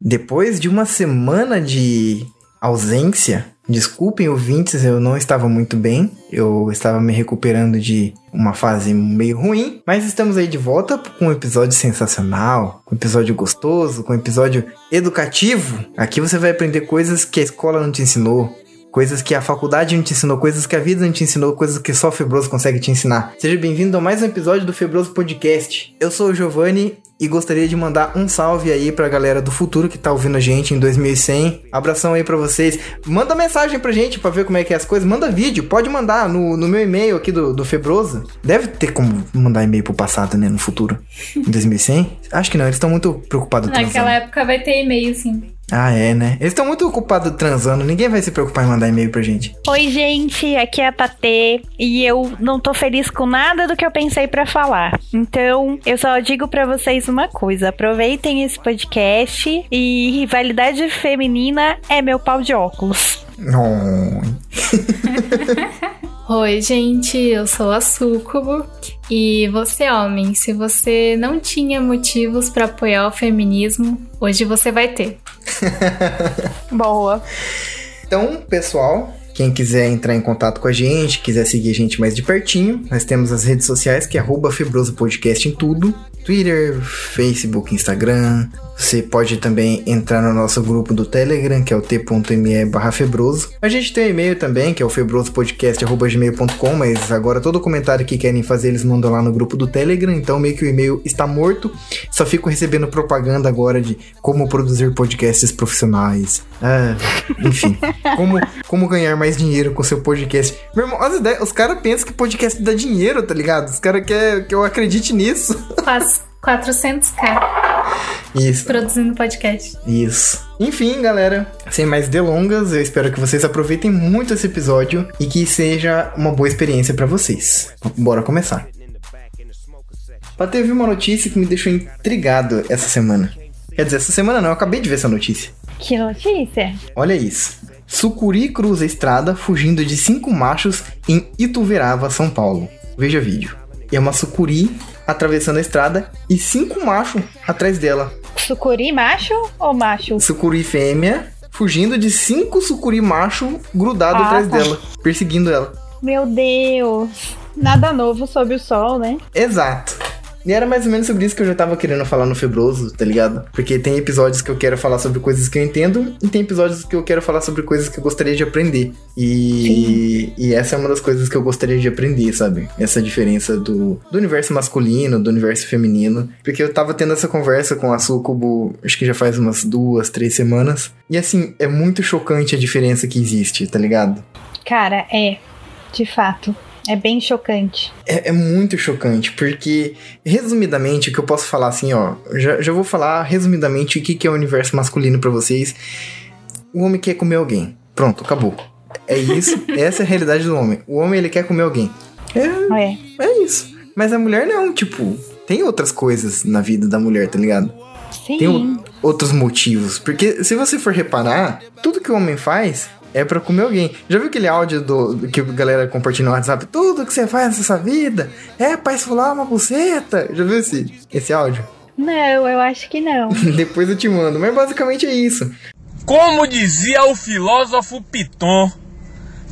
Depois de uma semana de ausência, desculpem ouvintes, eu não estava muito bem. Eu estava me recuperando de uma fase meio ruim, mas estamos aí de volta com um episódio sensacional, com um episódio gostoso, com um episódio educativo. Aqui você vai aprender coisas que a escola não te ensinou, coisas que a faculdade não te ensinou, coisas que a vida não te ensinou, coisas que só o Febroso consegue te ensinar. Seja bem-vindo a mais um episódio do Febroso Podcast. Eu sou o Giovanni e gostaria de mandar um salve aí pra galera do futuro que tá ouvindo a gente em 2100. Abração aí pra vocês. Manda mensagem pra gente pra ver como é que é as coisas. Manda vídeo, pode mandar no, no meu e-mail aqui do, do Febroso. Deve ter como mandar e-mail pro passado, né, no futuro. Em 2100? Acho que não, eles estão muito preocupados Naquela época vai ter e-mail, sim. Ah, é, né? Eles estão muito ocupados transando. Ninguém vai se preocupar em mandar e-mail pra gente. Oi, gente, aqui é a Tatê e eu não tô feliz com nada do que eu pensei pra falar. Então, eu só digo pra vocês uma coisa: aproveitem esse podcast e rivalidade feminina é meu pau de óculos. Oi, gente, eu sou a Sucubo. E você, homem, se você não tinha motivos pra apoiar o feminismo, hoje você vai ter. Boa. Então, pessoal, quem quiser entrar em contato com a gente, quiser seguir a gente mais de pertinho, nós temos as redes sociais que é arroba Febroso Podcast em tudo. Twitter, Facebook, Instagram. Você pode também entrar no nosso grupo do Telegram, que é o t.me barra febroso. A gente tem um e-mail também, que é o febrosopodcast.gmail.com, mas agora todo comentário que querem fazer, eles mandam lá no grupo do Telegram, então meio que o e-mail está morto. Só fico recebendo propaganda agora de como produzir podcasts profissionais. Ah, enfim, como, como ganhar mais dinheiro com seu podcast. Meu irmão, as ideias, os caras pensam que podcast dá dinheiro, tá ligado? Os caras querem que eu acredite nisso. Faz 400k Isso. produzindo podcast. Isso. Enfim, galera, sem mais delongas, eu espero que vocês aproveitem muito esse episódio e que seja uma boa experiência pra vocês. Bora começar. Pra teve uma notícia que me deixou intrigado essa semana. Quer dizer, essa semana não, eu acabei de ver essa notícia. Que notícia? Olha isso. Sucuri cruza a estrada fugindo de cinco machos em Ituverava, São Paulo. Veja vídeo. É uma sucuri atravessando a estrada e cinco machos atrás dela. Sucuri macho ou macho? sucuri fêmea fugindo de cinco sucuri macho grudado Ah, atrás tá. dela, perseguindo ela. Meu Deus. Nada novo sob o sol, né? Exato. E era mais ou menos sobre isso que eu já tava querendo falar no Febroso, tá ligado? Porque tem episódios que eu quero falar sobre coisas que eu entendo e tem episódios que eu quero falar sobre coisas que eu gostaria de aprender. E, e essa é uma das coisas que eu gostaria de aprender, sabe? Essa diferença do, do universo masculino, do universo feminino. Porque eu tava tendo essa conversa com a Sucubo, acho que já faz umas duas, três semanas. E assim, é muito chocante a diferença que existe, tá ligado? Cara, é. De fato. É bem chocante. É, é muito chocante, porque, resumidamente, o que eu posso falar assim, ó, já, já vou falar resumidamente o que, que é o universo masculino pra vocês. O homem quer comer alguém. Pronto, acabou. É isso, essa é a realidade do homem. O homem, ele quer comer alguém. É, É. é isso. Mas a mulher não, tipo, tem outras coisas na vida da mulher, tá ligado? Sim. Tem o- outros motivos. Porque se você for reparar, tudo que o homem faz é pra comer alguém. Já viu aquele áudio do, do que a galera compartilha no WhatsApp? Tudo que você faz nessa vida é pra esfolar uma buceta. Já viu esse, esse áudio? Não, eu acho que não. Depois eu te mando. Mas basicamente é isso. Como dizia o filósofo Piton,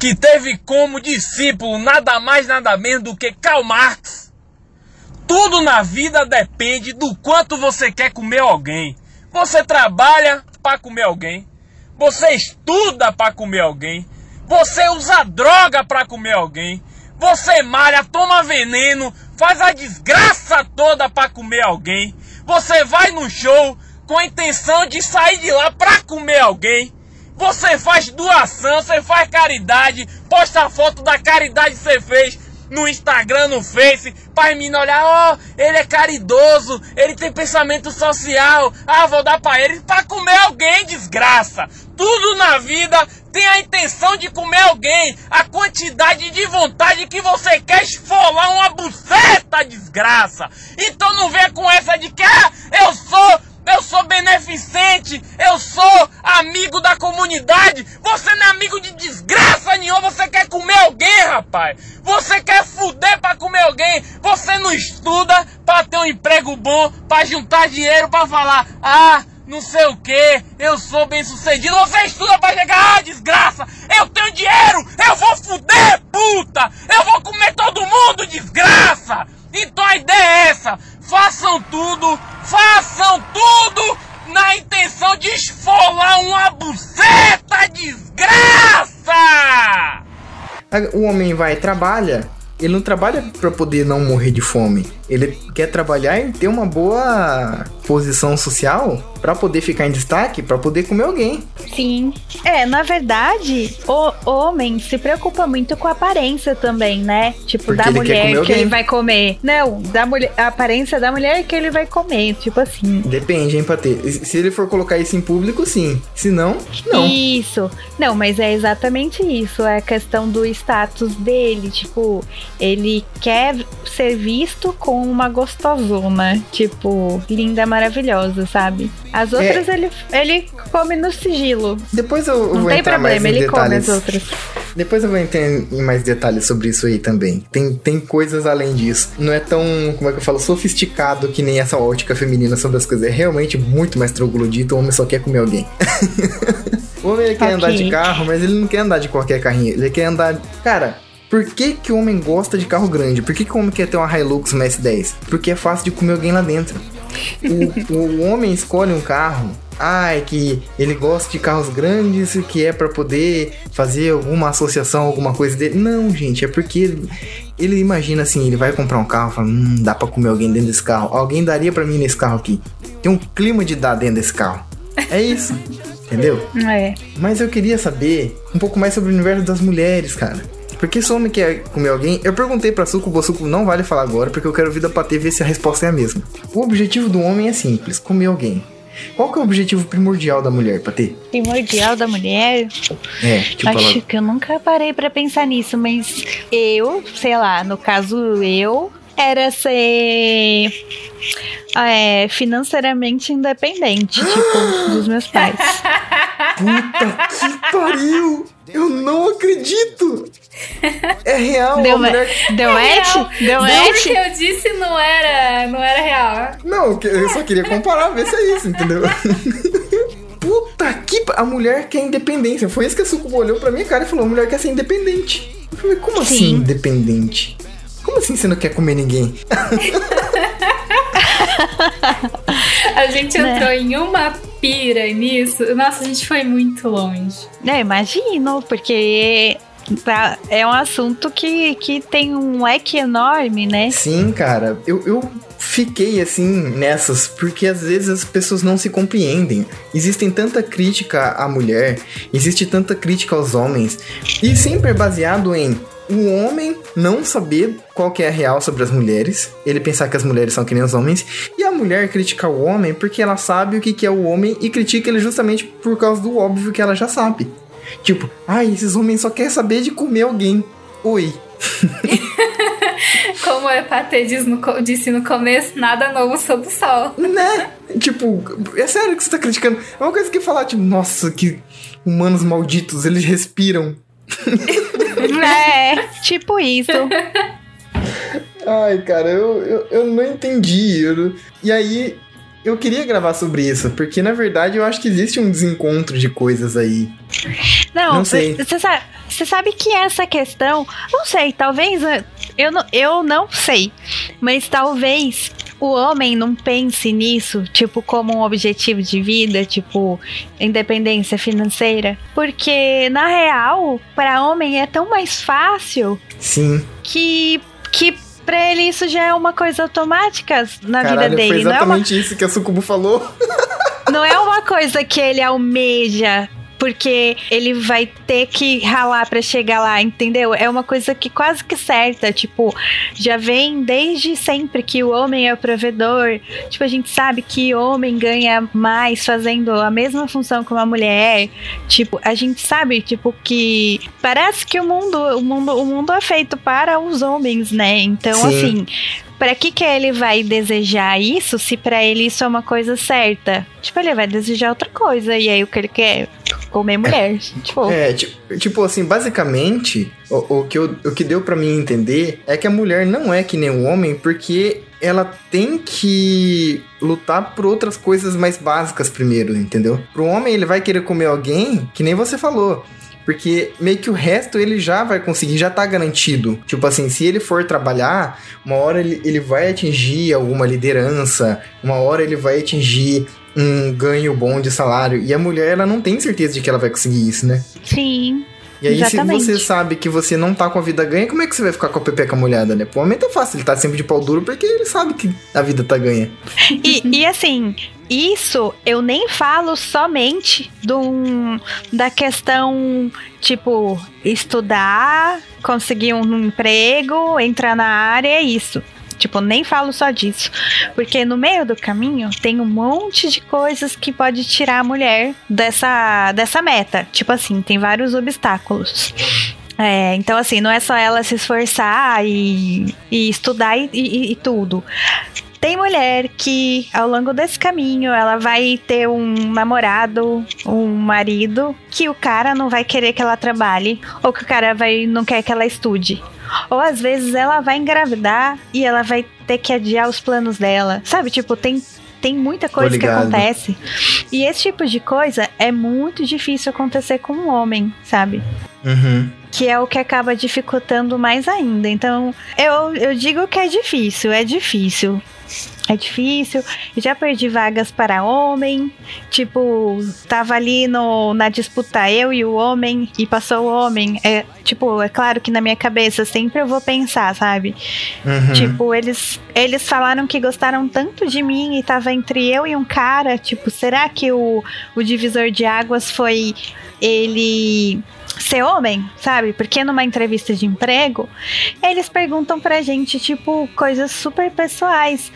que teve como discípulo nada mais nada menos do que Karl Marx, tudo na vida depende do quanto você quer comer alguém. Você trabalha para comer alguém, você estuda para comer alguém, você usa droga para comer alguém, você malha, toma veneno, faz a desgraça toda para comer alguém. Você vai no show com a intenção de sair de lá para comer alguém. Você faz doação, você faz caridade, posta foto da caridade que você fez no Instagram, no Face, para mim olhar, ó, ele é caridoso, ele tem pensamento social, ah, vou dar pra ele pra comer alguém, desgraça. Tudo na vida tem a intenção de comer alguém, a quantidade de vontade que você quer esfolar uma buceta, desgraça. Então não venha com essa de que, ah, eu sou eu sou beneficente, eu sou amigo da comunidade. Você não é amigo de desgraça nenhuma, você quer comer alguém, rapaz. Você quer fuder pra comer alguém. Você não estuda pra ter um emprego bom, pra juntar dinheiro, pra falar: "Ah, não sei o que, eu sou bem sucedido. Você estuda pra chegar, ah, desgraça! Eu tenho dinheiro! Eu vou fuder, puta! Eu vou comer todo mundo, desgraça! Então a ideia é essa: façam tudo, façam tudo na intenção de esfolar uma buceta, desgraça! O homem vai trabalha, ele não trabalha para poder não morrer de fome. Ele quer trabalhar e ter uma boa posição social para poder ficar em destaque, para poder comer alguém. Sim. É, na verdade, o homem se preocupa muito com a aparência também, né? Tipo, Porque da mulher que ele vai comer. Não, da mulher, a aparência da mulher que ele vai comer, tipo assim. Depende, hein, Patê. Se ele for colocar isso em público, sim. Se não, não. Isso. Não, mas é exatamente isso. É a questão do status dele. Tipo, ele quer ser visto com uma gostosona. Tipo, linda, maravilhosa, sabe? As outras ele, ele come no sigilo. Depois eu, eu Não vou tem entrar mais problema, em ele come detalhes. as outras. Depois eu vou entrar em mais detalhes sobre isso aí também. Tem, tem coisas além disso. Não é tão, como é que eu falo, sofisticado que nem essa ótica feminina sobre as coisas. É realmente muito mais troglodito. O homem só quer comer alguém. o homem quer Ok. andar de carro, mas ele não quer andar de qualquer carrinho. Ele quer andar. Cara. Por que, que o homem gosta de carro grande? Por que, que o homem quer ter uma Hilux, uma S10? Porque é fácil de comer alguém lá dentro. O, o homem escolhe um carro. Ai, que ele gosta de carros grandes, que é pra poder fazer alguma associação, alguma coisa dele. Não, gente, é porque ele, ele imagina assim, ele vai comprar um carro, fala, hum, dá pra comer alguém dentro desse carro. Alguém daria pra mim nesse carro aqui. Tem um clima de dar dentro desse carro. É isso. Entendeu? É. Mas eu queria saber um pouco mais sobre o universo das mulheres, cara. Porque se o homem quer comer alguém, eu perguntei pra Suco, o Suco não vale falar agora, porque eu quero ouvir da Patê ver se a resposta é a mesma. O objetivo do homem é simples, comer alguém. Qual que é o objetivo primordial da mulher, Patê? Primordial da mulher. É, tipo, Acho ela... que eu nunca parei pra pensar nisso, mas eu, sei lá, no caso eu, era ser é, financeiramente independente, tipo, dos meus pais. Puta que pariu! Eu não acredito! É real, Deu, a mulher... deu match? Deu match? que eu disse não era, não era real. Não, eu só queria comparar, ver se é isso, entendeu? Puta que... A mulher quer independência. Foi isso que a Suco olhou pra minha cara e falou, a mulher quer ser independente. Eu falei, como assim Sim. independente? Como assim você não quer comer ninguém? A gente Né? entrou em uma pira nisso. Nossa, a gente foi muito longe. É, imagino, porque tá- é um assunto que, que tem um leque enorme, né? Sim, cara, eu, eu fiquei assim nessas, porque às vezes as pessoas não se compreendem. Existem tanta crítica à mulher, existe tanta crítica aos homens, e sempre é baseado em o homem não saber qual que é a real sobre as mulheres, ele pensar que as mulheres são que nem os homens, e a mulher criticar o homem porque ela sabe o que, que é o homem e critica ele justamente por causa do óbvio que ela já sabe. Tipo, ai, esses homens só querem saber de comer alguém. Oi. Como a Patê diz no disse no começo, nada novo sob o sol. Né? Tipo, é sério que você tá criticando. É uma coisa que falar, tipo, nossa, que humanos malditos, eles respiram. É, tipo isso. Ai, cara, eu, eu, eu não entendi. eu E aí, eu queria gravar sobre isso, porque na verdade eu acho que existe um desencontro de coisas aí. Não, Não sei. Você sabe, você sabe que essa questão, não sei, talvez eh, eu não, eu não sei, mas talvez o homem não pense nisso, tipo, como um objetivo de vida, tipo, independência financeira, porque na real, para homem é tão mais fácil Sim, que que Pra ele isso já é uma coisa automática na caralho, vida dele. foi Não é, uma, exatamente isso que a Sucubo falou. não é uma coisa que ele almeja porque ele vai ter que ralar pra chegar lá, entendeu? É uma coisa que quase que certa, tipo, já vem desde sempre que o homem é o provedor. Tipo, a gente sabe que o homem ganha mais fazendo a mesma função que uma mulher. Tipo, a gente sabe, tipo, que parece que o mundo, o mundo, o mundo é feito para os homens, né? Então, Sim. assim, Pra que que ele vai desejar isso se pra ele isso é uma coisa certa? Tipo, ele vai desejar outra coisa. E aí o que ele quer? Comer mulher. Tipo, É, tipo, assim, basicamente, o, o que, eu- o que deu pra mim entender é que a mulher não é que nem o homem, porque ela tem que lutar por outras coisas mais básicas primeiro, entendeu? Pro homem, ele vai querer comer alguém, que nem você falou. Porque meio que o resto ele já vai conseguir, já tá garantido. Tipo assim, se ele for trabalhar, uma hora ele, ele vai atingir alguma liderança, uma hora ele vai atingir um ganho bom de salário. E a mulher, ela não tem certeza de que ela vai conseguir isso, né? Sim. E aí, Exatamente. se você sabe que você não tá com a vida ganha, como é que você vai ficar com a pepeca molhada, né? Pro homem tá fácil, ele tá sempre de pau duro porque ele sabe que a vida tá ganha. E, e assim, isso eu nem falo somente do, da questão, tipo, estudar, conseguir um emprego, entrar na área, é isso. Tipo, nem falo só disso. Porque no meio do caminho tem um monte de coisas que pode tirar a mulher dessa, dessa meta. Tipo assim, tem vários obstáculos. É, então, assim, não é só ela se esforçar e, e estudar e, e- e tudo. Tem mulher que, ao longo desse caminho, ela vai ter um namorado, um marido, que o cara não vai querer que ela trabalhe, ou que o cara vai, não quer que ela estude. Ou às vezes ela vai engravidar e ela vai ter que adiar os planos dela. Sabe, tipo, tem, tem muita coisa que acontece. E esse tipo de coisa é muito difícil acontecer com um homem, sabe? Uhum. que é o que acaba dificultando mais ainda. Então, eu, eu digo que é difícil, é difícil. É difícil. Já perdi vagas para homem. Tipo, tava ali no, na disputa eu e o homem e passou o homem. É, tipo, é claro que na minha cabeça sempre eu vou pensar, sabe? Uhum. Tipo, eles, eles falaram que gostaram tanto de mim e tava entre eu e um cara. Tipo, será que o, o divisor de águas foi ele ser homem, sabe? Porque numa entrevista de emprego, eles perguntam pra gente, tipo, coisas super pessoais.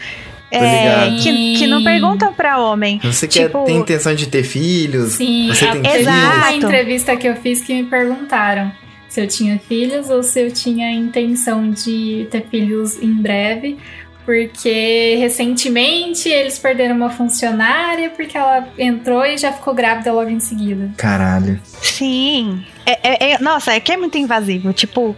É, que, que não perguntam pra homem. Você quer, Tipo- tem intenção de ter filhos? Sim, Você a- tem filhos? uma entrevista que eu fiz que me perguntaram se eu tinha filhos ou se eu tinha intenção de ter filhos em breve. Porque recentemente eles perderam uma funcionária porque ela entrou e já ficou grávida logo em seguida. Caralho. Sim. É, é- é- nossa, é que é muito invasivo. Tipo,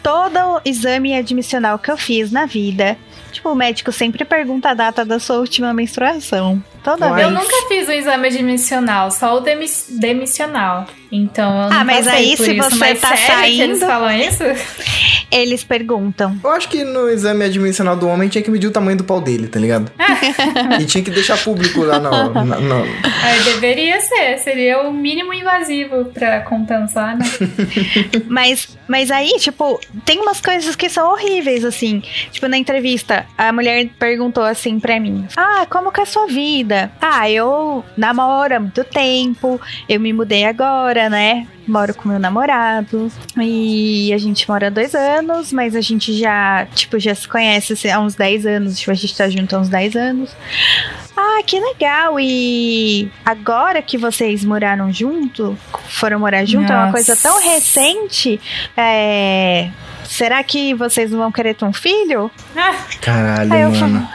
todo exame admissional que eu fiz na vida, tipo, o médico sempre pergunta a data da sua última menstruação. Toda. Eu vez. nunca fiz o exame admissional, só o demis- demissional. Então eu não Ah, mas aí por se isso. você mas tá sério que eles saindo- falam isso? Eles perguntam. Eu acho que no exame admissional do homem tinha que medir o tamanho do pau dele, tá ligado? e tinha que deixar público lá no, na- no- É, deveria ser, seria o mínimo invasivo pra compensar, né? Mas, mas aí, tipo, tem umas coisas que são horríveis, assim. Tipo, na entrevista, a mulher perguntou assim pra mim: Ah, como que é a sua vida? Ah, eu namoro há muito tempo, eu me mudei agora, né? Moro com meu namorado. E a gente mora há dois anos, mas a gente já, tipo, já se conhece assim, há uns 10 anos. Tipo, a gente tá junto há uns 10 anos. Ah, que legal! E agora que vocês moraram junto, foram morar junto, é uma Nossa. coisa tão recente. É. Será que vocês não vão querer ter um filho? Caralho, Aí eu mano.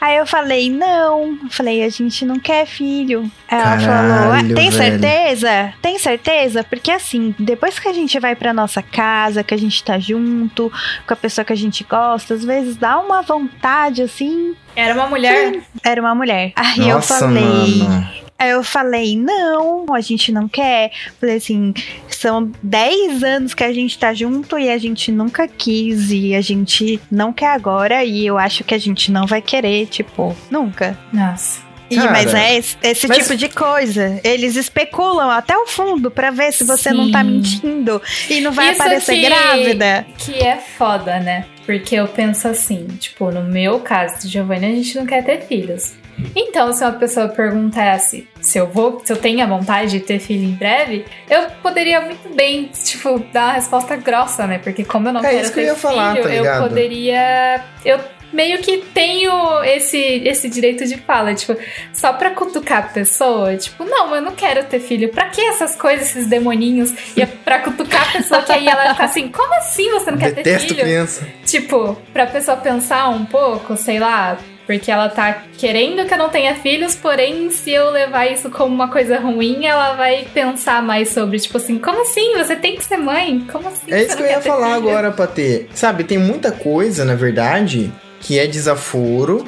Aí eu falei, não. Eu falei, a gente não quer filho. Ela Caralho, falou, "Ah, tem velho. certeza? Tem certeza? Porque assim, depois que a gente vai pra nossa casa, que a gente tá junto com a pessoa que a gente gosta, às vezes dá uma vontade assim. Era uma mulher. Era uma mulher. Aí eu Nossa, falei. mano. Aí eu falei, não, a gente não quer. Falei assim, são 10 anos que a gente tá junto e a gente nunca quis e a gente não quer agora e eu acho que a gente não vai querer, tipo, nunca. Nossa. E, Cara, mas é esse, esse mas- tipo de coisa. Eles especulam até o fundo pra ver se você não tá Sim. mentindo e não vai Isso aparecer que- grávida. Que é foda, né? Porque eu penso assim, tipo, no meu caso de Giovanni, a gente não quer ter filhos. Então, se uma pessoa perguntasse se eu vou, se eu tenho a vontade de ter filho em breve, eu poderia muito bem, tipo, dar uma resposta grossa, né? Porque como eu não É quero isso que eu ter ia falar, filho, tá eu poderia. Eu meio que tenho esse, esse direito de fala, tipo, só pra cutucar a pessoa, tipo, não, eu não quero ter filho. Pra que essas coisas, esses demoninhos? E é pra cutucar a pessoa que aí ela vai ficar assim, como assim você não quer ter filho? criança. Tipo, pra pessoa pensar um pouco, sei lá, porque ela tá querendo que eu não tenha filhos, porém, se eu levar isso como uma coisa ruim, ela vai pensar mais sobre, tipo assim, como assim? Você tem que ser mãe? Como assim? É isso que eu ia falar filho? agora, Patê. Sabe, tem muita coisa, na verdade, que é desaforo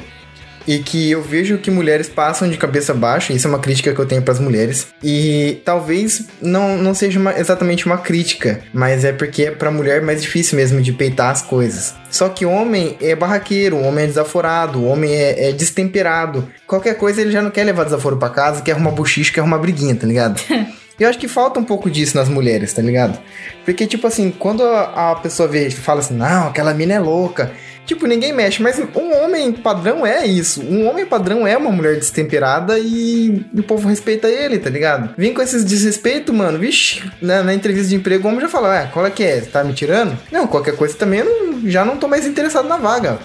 e que eu vejo que mulheres passam de cabeça baixa, isso é uma crítica que eu tenho para as mulheres, e talvez não, não seja uma, exatamente uma crítica, mas é porque é para mulher mais difícil mesmo de peitar as coisas. Só que o homem é barraqueiro, o homem é desaforado, o homem é, é destemperado. Qualquer coisa ele já não quer levar desaforo para casa, quer arrumar buchicho, quer arrumar briguinha, tá ligado? Eu acho que falta um pouco disso nas mulheres, tá ligado? Porque, tipo assim, quando a, a pessoa vê fala assim, não, aquela mina é louca. Tipo, ninguém mexe, mas um homem padrão é isso. Um homem padrão é uma mulher destemperada e, o povo respeita ele, tá ligado? Vem com esses desrespeito, mano. Vixe, na, na, entrevista de emprego o homem já fala, ah, qual é que é? Tá me tirando? Não, qualquer coisa também eu não, já não tô mais interessado na vaga.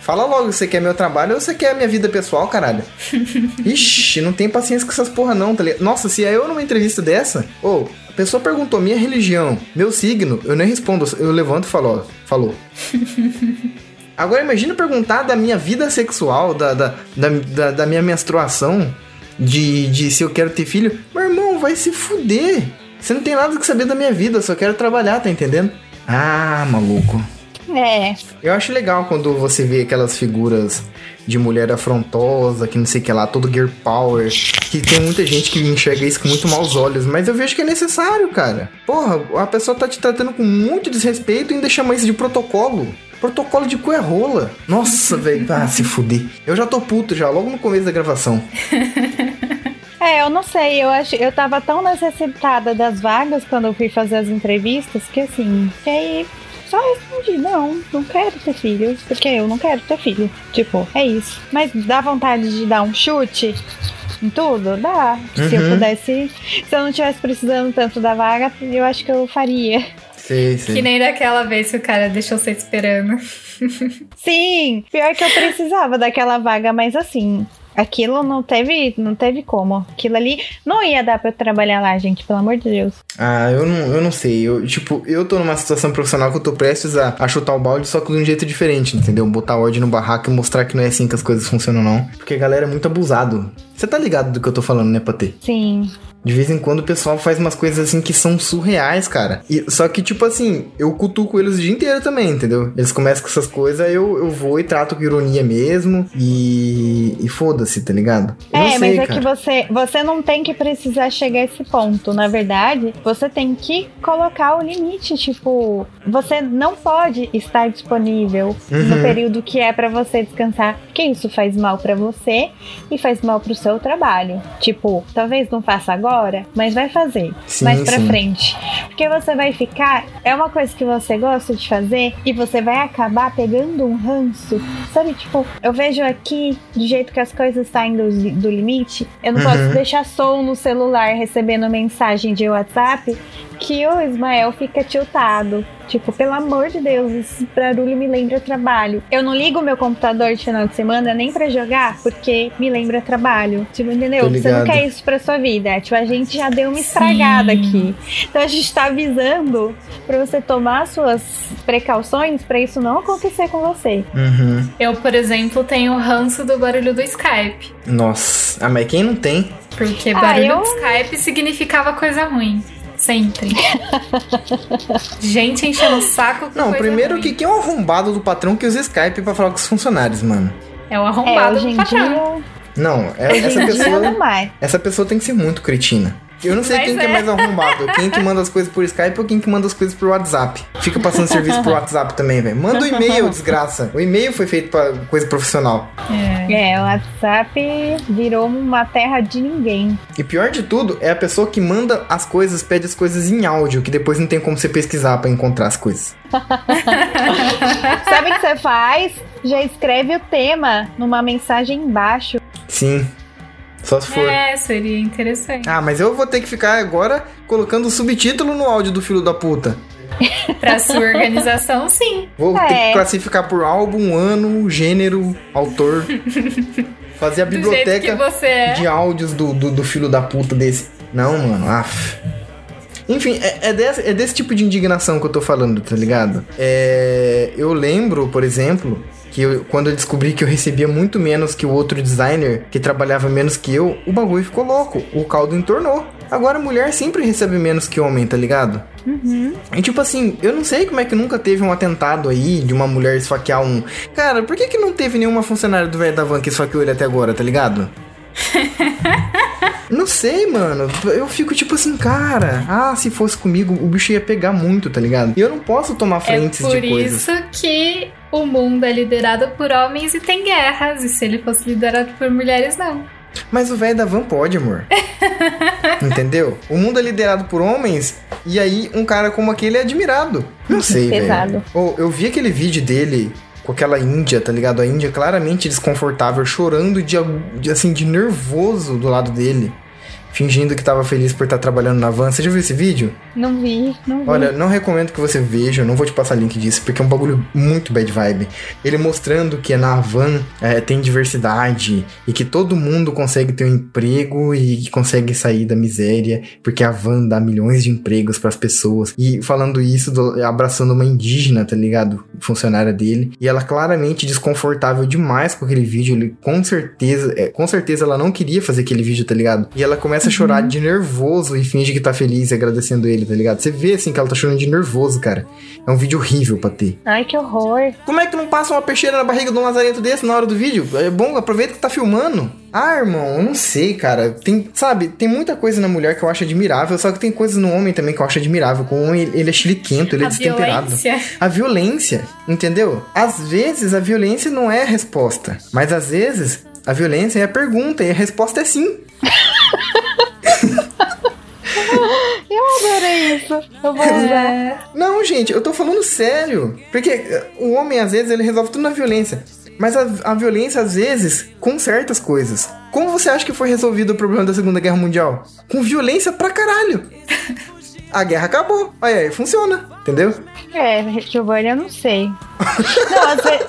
Fala logo, você quer meu trabalho ou você quer a minha vida pessoal, caralho? Ixi, não tem paciência com essas porra não, tá ligado? Nossa, se é eu numa entrevista dessa, ou oh, a pessoa perguntou minha religião, meu signo, eu nem respondo, eu levanto e falo, ó, falou. Agora imagina perguntar da minha vida sexual, da, da, da, da, minha menstruação, de, de se eu quero ter filho. Meu irmão, vai se fuder. Você não tem nada que saber da minha vida, eu só quero trabalhar, tá entendendo? Ah, maluco. É. Eu acho legal quando você vê aquelas figuras de mulher afrontosa, que não sei o que lá, todo gear power, que tem muita gente que enxerga isso com muito maus olhos, mas eu vejo que é necessário, cara. Porra, a pessoa tá te tratando com muito desrespeito e ainda chama isso de protocolo. Protocolo de cu é rola. Nossa, velho. Ah, se fuder. Eu já tô puto já, logo no começo da gravação. É, eu não sei, eu acho, eu tava tão necessitada das vagas quando eu fui fazer as entrevistas que assim, que aí só respondi, não, não quero ter filho, porque eu não quero ter filho. Tipo, é isso. Mas dá vontade de dar um chute em tudo? Dá. Uhum. Se eu uhum. pudesse, se eu não tivesse precisando tanto da vaga, eu acho que eu faria. Sim, sim. Que nem daquela vez que o cara deixou você esperando. Sim, pior que eu precisava daquela vaga, mas assim, Aquilo não teve, não teve como. Aquilo ali não ia dar pra eu trabalhar lá, gente, pelo amor de Deus. Ah, eu não, eu não sei. Eu, tipo, eu tô numa situação profissional que eu tô prestes a, a chutar o balde, só que de um jeito diferente, entendeu? Botar ordem no barraco e mostrar que não é assim que as coisas funcionam, não. Porque a galera é muito abusado. Você tá ligado do que eu tô falando, né, Patê? Sim. De vez em quando o pessoal faz umas coisas assim que são surreais, cara. E, só que, tipo assim, eu cutuco eles o dia inteiro também, entendeu? Eles começam com essas coisas, eu, eu vou e trato com ironia mesmo. E, e foda-se, tá ligado? Eu é, sei, mas é cara. que você, você não tem que precisar chegar a esse ponto. Na verdade, você tem que colocar o limite. Tipo, você não pode estar disponível uhum. no período que é para você descansar. Porque isso faz mal para você e faz mal pro seu trabalho. Tipo, talvez não faça agora agora, mas vai fazer sim, mais pra sim. frente. Porque você vai ficar, é uma coisa que você gosta de fazer e você vai acabar pegando um ranço. Sabe, tipo, eu vejo aqui, do jeito que as coisas saem do, do limite, eu não uhum. posso deixar som no celular recebendo mensagem de WhatsApp que o Ismael fica tiltado. Tipo, pelo amor de Deus, esse barulho me lembra trabalho. Eu não ligo meu computador de final de semana nem para jogar, porque me lembra trabalho. Tipo, entendeu? Você não quer isso pra sua vida. Tipo, a gente já deu uma estragada Sim. aqui. Então a gente tá avisando para você tomar suas precauções para isso não acontecer com você. Uhum. Eu, por exemplo, tenho ranço do barulho do Skype. Nossa, ah, mas quem não tem? Porque barulho ah, eu... do Skype significava coisa ruim. Sempre. Gente enchendo o saco. Não, primeiro ruim. que quem é o arrombado do patrão que usa Skype pra falar com os funcionários, mano? É o arrombado é, do patrão. Dia... Não, é, essa pessoa. Essa pessoa tem que ser muito cretina. Eu não sei Mas quem é. que é mais arrombado. Quem que manda as coisas por Skype ou quem que manda as coisas por WhatsApp. Fica passando serviço por WhatsApp também, velho. Manda o um e-mail, desgraça. O e-mail foi feito pra coisa profissional. É. é, o WhatsApp virou uma terra de ninguém. E pior de tudo é a pessoa que manda as coisas, pede as coisas em áudio, que depois não tem como você pesquisar para encontrar as coisas. Sabe o que você faz? Já escreve o tema numa mensagem embaixo. Sim. Só se for. É, seria interessante. Ah, mas eu vou ter que ficar agora colocando subtítulo no áudio do filho da puta. pra sua organização, sim. Vou é. ter que classificar por álbum, ano, gênero, autor. Fazer a biblioteca é. de áudios do, do, do, filho da puta desse. Não, mano, af. Enfim, é, é, desse, é desse tipo de indignação que eu tô falando, tá ligado? É, eu lembro, por exemplo, que eu, quando eu descobri que eu recebia muito menos que o outro designer, que trabalhava menos que eu, o bagulho ficou louco. O caldo entornou. Agora mulher sempre recebe menos que homem, tá ligado? Uhum. E tipo assim, eu não sei como é que nunca teve um atentado aí de uma mulher esfaquear um. Cara, por que, que não teve nenhuma funcionária do velho da van que esfaqueou ele até agora, tá ligado? Não sei, mano. Eu fico tipo assim, cara. Ah, se fosse comigo, o bicho ia pegar muito, tá ligado? E eu não posso tomar frentes é por de coisas. isso que o mundo é liderado por homens e tem guerras. E se ele fosse liderado por mulheres, não. Mas o velho da van pode, amor. Entendeu? O mundo é liderado por homens e aí um cara como aquele é admirado. Não sei, Pesado. velho. Oh, eu vi aquele vídeo dele com aquela índia, tá ligado? A índia claramente desconfortável, chorando de, de, assim de nervoso do lado dele, fingindo que tava feliz por estar trabalhando na van. Você já viu esse vídeo? Não vi, não vi. Olha, não recomendo que você veja, eu não vou te passar link disso, porque é um bagulho muito bad vibe. Ele mostrando que na van é, tem diversidade e que todo mundo consegue ter um emprego e que consegue sair da miséria, porque a van dá milhões de empregos pras pessoas. E falando isso, do- abraçando uma indígena, tá ligado? Funcionária dele. E ela claramente desconfortável demais com aquele vídeo. Ele com certeza, é, com certeza ela não queria fazer aquele vídeo, tá ligado? E ela começa a chorar de nervoso e finge que tá feliz e agradecendo ele, tá ligado? Você vê assim que ela tá chorando de nervoso, cara. É um vídeo horrível pra ter. Ai, que horror. Como é que tu não passa uma peixeira na barriga de um lazarento desse na hora do vídeo? É bom, aproveita que tá filmando. Ah, irmão, eu não sei, cara. Tem, sabe, tem muita coisa na mulher que eu acho admirável, só que tem coisas no homem também que eu acho admirável. Com o homem, ele- ele é chiliquento, ele é a destemperado. violência. A violência, entendeu? Às vezes a violência não é a resposta, mas às vezes a violência é a pergunta e a resposta é sim. Adorei isso. Eu vou usar. É, Não, gente, eu tô falando sério. Porque eh, o homem, às vezes, ele resolve tudo na violência. Mas a, a violência, às vezes, com certas coisas. Como você acha que foi resolvido o problema da Segunda Guerra Mundial? Com violência pra caralho. A guerra acabou. Aí, aí, funciona. Entendeu? É, Giovanni, eu não sei. Não, às, ve-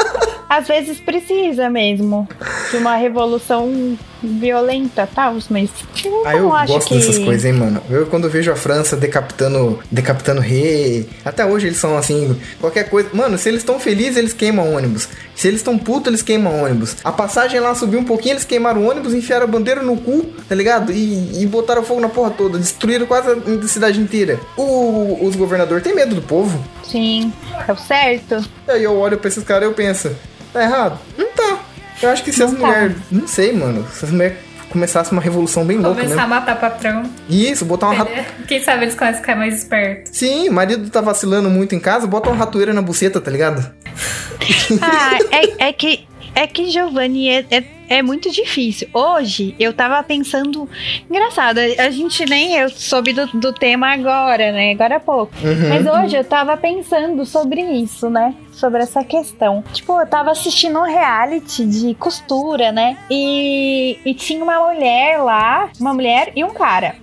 às vezes precisa mesmo de uma revolução violenta, tal, mas eu Aí eu gosto que... dessas coisas, hein, mano. Eu quando vejo a França decapitando, decapitando rei, até hoje eles são assim, qualquer coisa. Mano, se eles estão felizes, eles queimam ônibus. Se eles estão putos, eles queimam ônibus. A passagem lá subiu um pouquinho, eles queimaram o ônibus, enfiaram a bandeira no cu, tá ligado? E, e botaram fogo na porra toda, destruíram quase a cidade inteira. O- os governadores têm medo do povo. Sim, é o certo. E aí eu olho pra esses caras e eu penso, tá errado? Não tá. Eu acho que se as Não tá. mulheres, não sei, mano, se as mulheres começassem uma revolução bem louca, começar né? a matar patrão. Isso, botar uma Entendeu? Quem sabe eles começam a ficar mais espertos. Sim, o marido tá vacilando muito em casa, bota uma ratoeira na buceta, tá ligado? Ah, é, é que é que Giovanni é, é, é muito difícil. Hoje eu tava pensando. Engraçado, a gente nem eu soube do, do tema agora, né? Agora há pouco. Uhum. Mas hoje eu tava pensando sobre isso, né? Sobre essa questão. Tipo, eu tava assistindo um reality de costura, né? E, e tinha uma mulher lá, uma mulher e um cara.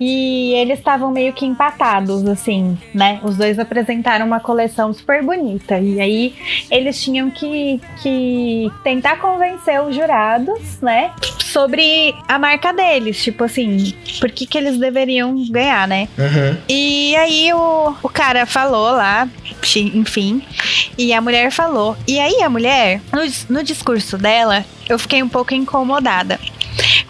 E eles estavam meio que empatados, assim, né? Os dois apresentaram uma coleção super bonita. E aí eles tinham que, que tentar convencer os jurados, né? Sobre a marca deles. Tipo assim, por que, que eles deveriam ganhar, né? Uhum. E aí o, o cara falou lá, enfim, e a mulher falou. E aí a mulher, no, no discurso dela, eu fiquei um pouco incomodada.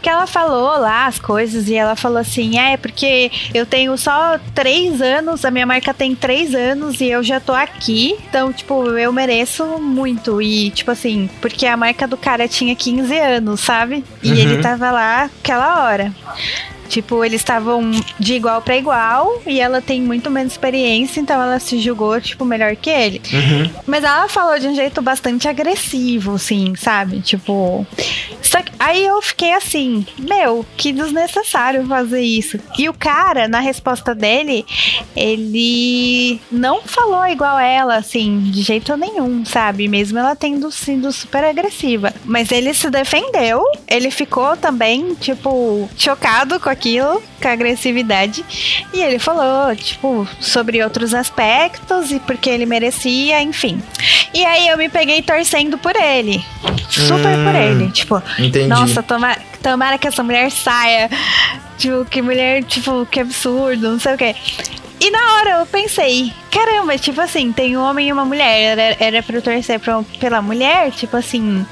Porque ela falou lá as coisas e ela falou assim: é, porque eu tenho só três anos, a minha marca tem três anos e eu já tô aqui. Então, tipo, eu mereço muito. E, tipo assim, porque a marca do cara tinha 15 anos, sabe? E Uhum. ele tava lá aquela hora. Tipo, eles estavam de igual pra igual e ela tem muito menos experiência, então ela se julgou, tipo, melhor que ele. Uhum. Mas ela falou de um jeito bastante agressivo, assim, sabe? Tipo. Só que aí eu fiquei assim, meu, que desnecessário fazer isso. E o cara, na resposta dele, ele não falou igual ela, assim, de jeito nenhum, sabe? Mesmo ela tendo sido super agressiva. Mas ele se defendeu, ele ficou também, tipo, chocado com aquilo, com agressividade. E ele falou, tipo, sobre outros aspectos e porque ele merecia, enfim. E aí eu me peguei torcendo por ele. Super por Hum. ele. Tipo, Entendi. nossa, tomara, tomara que essa mulher saia. Tipo, que mulher, tipo, que absurdo, não sei o quê. E na hora eu pensei, caramba, tipo assim, tem um homem e uma mulher. Era, era pra eu torcer pra, pela mulher, tipo assim.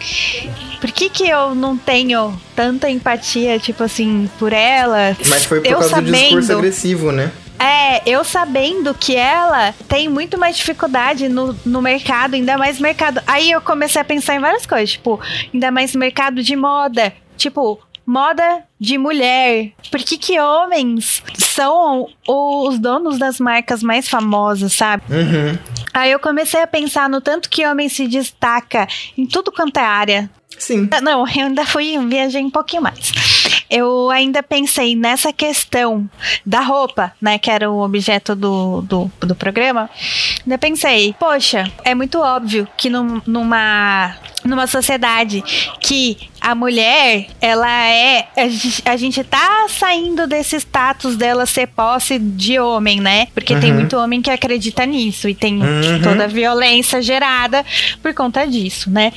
Por que, que eu não tenho tanta empatia, tipo assim, por ela? Mas foi por eu causa sabendo, do discurso agressivo, né? É, eu sabendo que ela tem muito mais dificuldade no, no mercado, ainda mais mercado. Aí eu comecei a pensar em várias coisas, tipo, ainda mais mercado de moda. Tipo, moda de mulher. Por que, que homens são os donos das marcas mais famosas, sabe? Uhum. Aí eu comecei a pensar no tanto que homem se destaca em tudo quanto é área. Sim. Não, eu ainda fui, viajei um pouquinho mais. Eu ainda pensei nessa questão da roupa, né, que era o objeto do, do, do programa. Ainda pensei, poxa, é muito óbvio que num, numa, numa sociedade que a mulher, ela é. A gente, tá saindo desse status dela ser posse de homem, né? Porque tem Uhum. muito homem que acredita nisso e tem Uhum. toda a violência gerada por conta disso, né?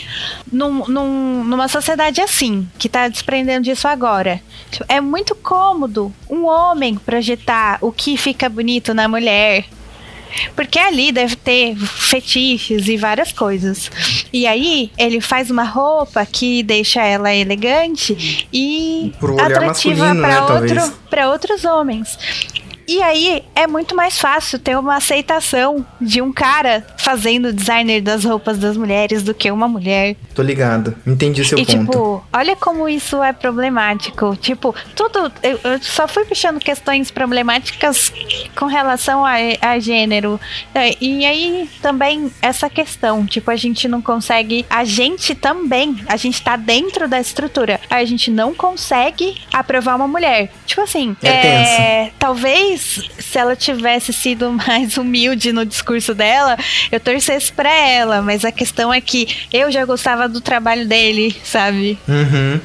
Num, num- numa sociedade assim, que tá desprendendo disso agora, é muito cômodo um homem projetar o que fica bonito na mulher. Porque ali deve ter fetiches e várias coisas. E aí, ele faz uma roupa que deixa ela elegante e Pro atrativa né, para talvez. outro, para outros homens. E aí é muito mais fácil ter uma aceitação de um cara fazendo o designer das roupas das mulheres do que uma mulher. Tô ligado. Entendi seu e ponto. tipo, olha como isso é problemático. Tipo, tudo. Eu, eu só fui puxando questões problemáticas com relação a, a gênero. É, E aí também essa questão, tipo, a gente não consegue. A gente também, a gente tá dentro da estrutura. A gente não consegue aprovar uma mulher. Tipo assim, É é, talvez se ela tivesse sido mais humilde no discurso dela, eu torcesse pra ela. Mas a questão é que eu já gostava do trabalho dele, sabe? Uhum.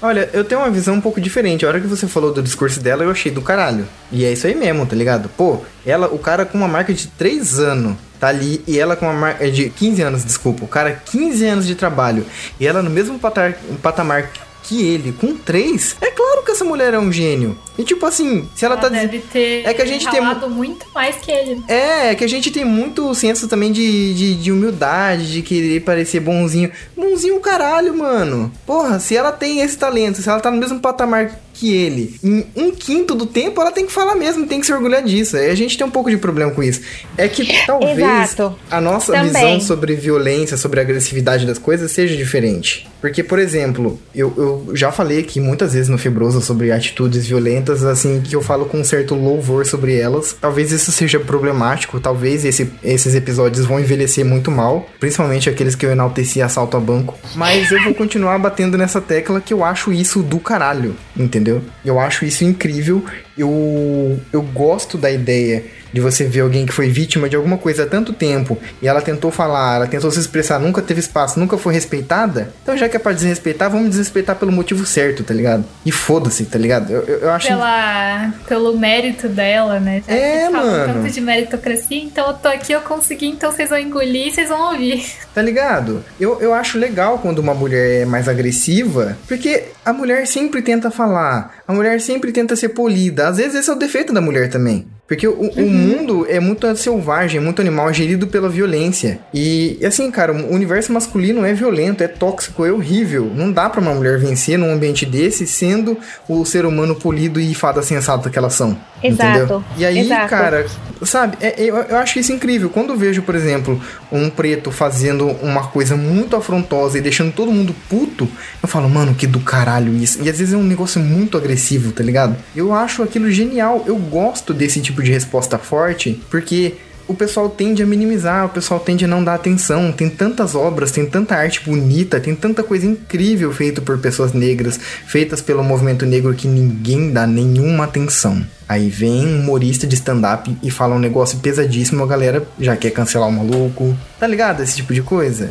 Olha, eu tenho uma visão um pouco diferente. A hora que você falou do discurso dela, eu achei do caralho. E é isso aí mesmo, tá ligado? Pô, ela, o cara com uma marca de 3 anos tá ali e ela com uma marca de 15 anos, desculpa. O cara 15 anos de trabalho e ela no mesmo patar, patamar que ele, com 3. É claro que essa mulher é um gênio. E tipo assim, se ela, Ela tá deve ter É que a gente tem muito mais que ele. É, é que a gente tem muito senso também de, de, de humildade, de querer parecer bonzinho. Bonzinho caralho, mano. Porra, se ela tem esse talento, se ela tá no mesmo patamar que ele, em um quinto do tempo, ela tem que falar mesmo, tem que se orgulhar disso. Aí a gente tem um pouco de problema com isso. É que talvez Exato. a nossa Também. visão sobre violência, sobre a agressividade das coisas seja diferente. Porque, por exemplo, eu, eu já falei aqui muitas vezes no Febroso sobre atitudes violentas, assim, que eu falo com um certo louvor sobre elas. Talvez isso seja problemático, talvez esse- esses episódios vão envelhecer muito mal, principalmente aqueles que eu enalteci assalto a banco. Mas eu vou continuar batendo nessa tecla que eu acho isso do caralho, entendeu? Eu acho isso incrível. Eu, eu gosto da ideia de você ver alguém que foi vítima de alguma coisa há tanto tempo e ela tentou falar, ela tentou se expressar, nunca teve espaço, nunca foi respeitada. Então, já que é pra desrespeitar, vamos desrespeitar pelo motivo certo, tá ligado? E foda-se, tá ligado? Eu, eu, eu acho. Pela, pelo mérito dela, né? Já É, mano. tanto de meritocracia, então eu tô aqui, eu consegui, então vocês vão engolir e vocês vão ouvir. Tá ligado? Eu, eu acho legal quando uma mulher é mais agressiva, porque a mulher sempre tenta falar, a mulher sempre tenta ser polida. Às vezes esse é o defeito da mulher também. Porque o, o mundo é muito selvagem, é muito animal, é gerido pela violência. E assim, cara, o universo masculino é violento, é tóxico, é horrível. Não dá pra uma mulher vencer num ambiente desse sendo o ser humano polido e fada sensata que elas são. Exato, Entendeu? E aí, exato. cara, sabe, é- eu, eu acho isso incrível. Quando eu vejo, por exemplo, um preto fazendo uma coisa muito afrontosa e deixando todo mundo puto, eu falo, mano, que do caralho isso. E às vezes é um negócio muito agressivo, tá ligado? Eu acho aquilo genial. Eu gosto desse tipo de resposta forte, porque o pessoal tende a minimizar, o pessoal tende a não dar atenção. Tem tantas obras, tem tanta arte bonita, tem tanta coisa incrível feita por pessoas negras, feitas pelo movimento negro que ninguém dá nenhuma atenção. Aí vem um humorista de stand-up e fala um negócio pesadíssimo, a galera já quer cancelar o maluco. Tá ligado? Esse tipo de coisa.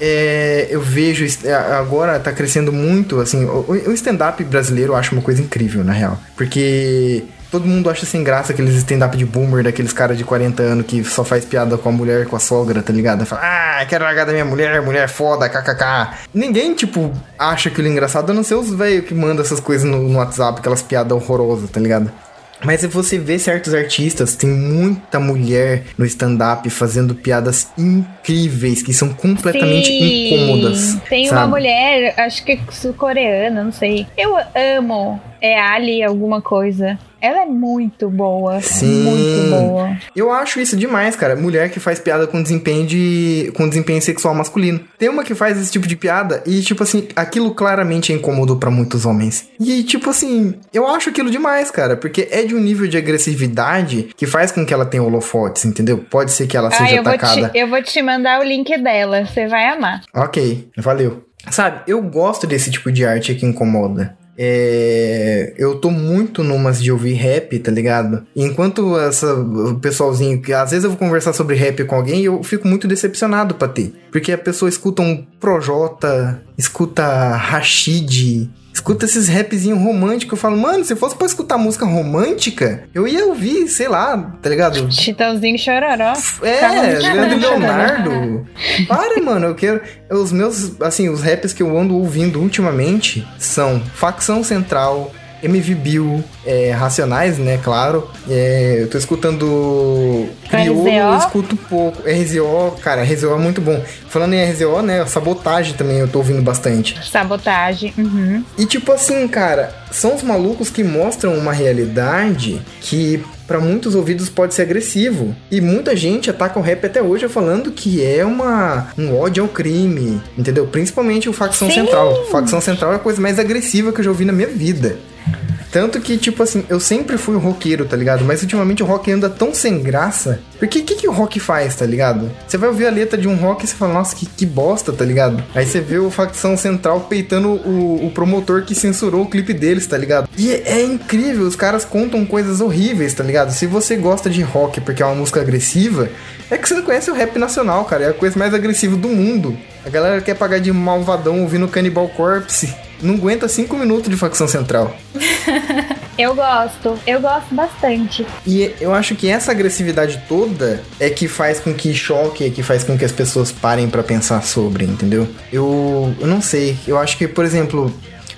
É, eu vejo agora tá crescendo muito, assim, o, o stand-up brasileiro eu acho uma coisa incrível, na real. Porque todo mundo acha sem graça aqueles stand-up de boomer, daqueles caras de 40 anos que só faz piada com a mulher, com a sogra, tá ligado? Fala, ah, quero largar da minha mulher, mulher foda, kkk. Ninguém, tipo, acha aquilo engraçado, a não ser os velhos que mandam essas coisas no, no WhatsApp, aquelas piadas horrorosas, tá ligado? Mas se você vê certos artistas, tem muita mulher no stand-up fazendo piadas incríveis, que são completamente Sim, incômodas. Tem sabe? uma mulher, acho que é sul-coreana, não sei. Eu amo. É Ali alguma coisa. Ela é muito boa. Sim. Muito boa. Eu acho isso demais, cara. Mulher que faz piada com desempenho de. com desempenho sexual masculino. Tem uma que faz esse tipo de piada e, tipo assim, aquilo claramente é incômodo pra muitos homens. E, tipo assim, eu acho aquilo demais, cara. Porque é de um nível de agressividade que faz com que ela tenha holofotes, entendeu? Pode ser que ela Ah, seja eu vou, atacada. te, eu vou te mandar o link dela. Você vai amar. Ok, valeu. Sabe, eu gosto desse tipo de arte que incomoda. É, eu tô muito numas de ouvir rap, tá ligado? Enquanto essa, o pessoalzinho, que às vezes eu vou conversar sobre rap com alguém e eu fico muito decepcionado pra ter. Porque a pessoa escuta um Projota, escuta Rashid, escuta esses rapzinhos românticos. Eu falo, mano, se fosse pra escutar música romântica, eu ia ouvir, sei lá, tá ligado? Chitãozinho chororó. É, Leandro. Leonardo. Para, mano, eu quero. Os meus, assim, os raps que eu ando ouvindo ultimamente são Facção Central, MV Bill, é, Racionais, né, claro. É, eu tô escutando Criolo, eu RZO? escuto pouco. RZO, cara, RZO é muito bom. Falando em RZO, né, Sabotagem também eu tô ouvindo bastante. Sabotagem. Uhum. E tipo assim, cara, são os malucos que mostram uma realidade que pra muitos ouvidos pode ser agressivo. E muita gente ataca o rap até hoje falando que é uma um ódio ao crime, entendeu? Principalmente o Facção Sim. Central. Facção Central é a coisa mais agressiva que eu já ouvi na minha vida. Tanto que, tipo assim, eu sempre fui um roqueiro, tá ligado? Mas ultimamente o rock anda tão sem graça. Porque o que, que o rock faz, tá ligado? Você vai ouvir a letra de um rock e você fala, nossa, que, que bosta, tá ligado? Aí você vê o Facção Central peitando o, o promotor que censurou o clipe deles, tá ligado? E é, é incrível, os caras contam coisas horríveis, tá ligado? Se você gosta de rock porque é uma música agressiva, é que você não conhece o rap nacional, cara. É a coisa mais agressiva do mundo. A galera quer pagar de malvadão ouvindo Cannibal Corpse. Não aguenta cinco minutos de Facção Central. Eu gosto. Eu gosto bastante. E eu acho que essa agressividade toda é que faz com que choque, é que faz com que as pessoas parem pra pensar sobre, entendeu? Eu, eu não sei. Eu acho que, por exemplo,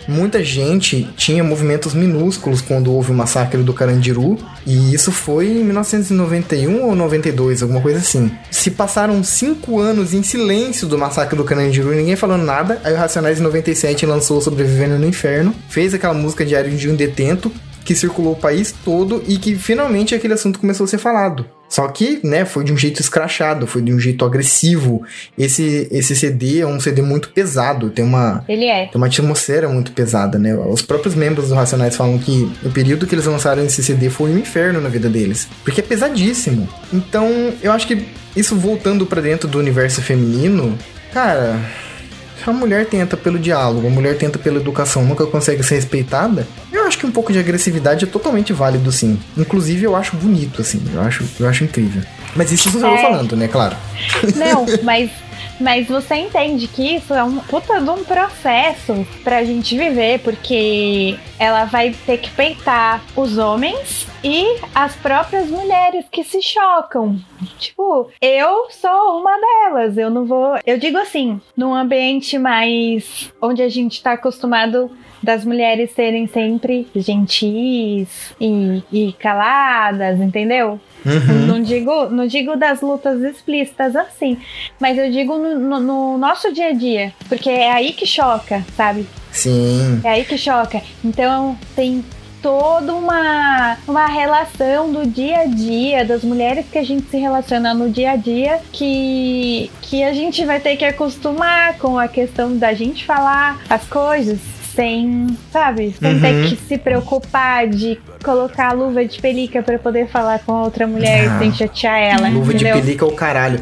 muita gente tinha movimentos minúsculos quando houve o massacre do Carandiru, e isso foi em 1991 ou 92, alguma coisa assim. Se passaram cinco anos em silêncio do massacre do Carandiru ninguém falando nada, aí o Racionais em 97 lançou Sobrevivendo no Inferno, fez aquela música Diário de um Detento, que circulou o país todo e que finalmente aquele assunto começou a ser falado. Só que, né, foi de um jeito escrachado, foi de um jeito agressivo. Esse, esse CD é um CD muito pesado, tem uma, Ele é. tem uma atmosfera muito pesada, né? Os próprios membros do Racionais falam que o período que eles lançaram esse CD foi um inferno na vida deles, porque é pesadíssimo. Então, eu acho que isso voltando pra dentro do universo feminino, cara, a mulher tenta pelo diálogo, a mulher tenta pela educação, nunca consegue ser respeitada. Eu acho que um pouco de agressividade é totalmente válido, sim. Inclusive, eu acho bonito, assim. Eu acho, eu acho incrível. Mas isso sou eu É. falando, né? Claro. Não, mas, mas você entende que isso é um puta de um processo pra gente viver, porque ela vai ter que peitar os homens e as próprias mulheres que se chocam. Tipo, eu sou uma delas. Eu não vou. Eu digo assim, num ambiente mais onde a gente tá acostumado das mulheres serem sempre gentis e, e caladas, entendeu? Uhum. Não digo, não digo das lutas explícitas assim, mas eu digo no, no- no nosso dia a dia, porque é aí que choca, sabe? Sim. É aí que choca. Então tem toda uma, uma relação do dia a dia, das mulheres que a gente se relaciona no dia a dia, que, que a gente vai ter que acostumar com a questão da gente falar as coisas sem, sabe, sem Uhum. ter que se preocupar de colocar a luva de pelica pra poder falar com a outra mulher Ah, sem chatear ela, Luva de entendeu? pelica é o caralho.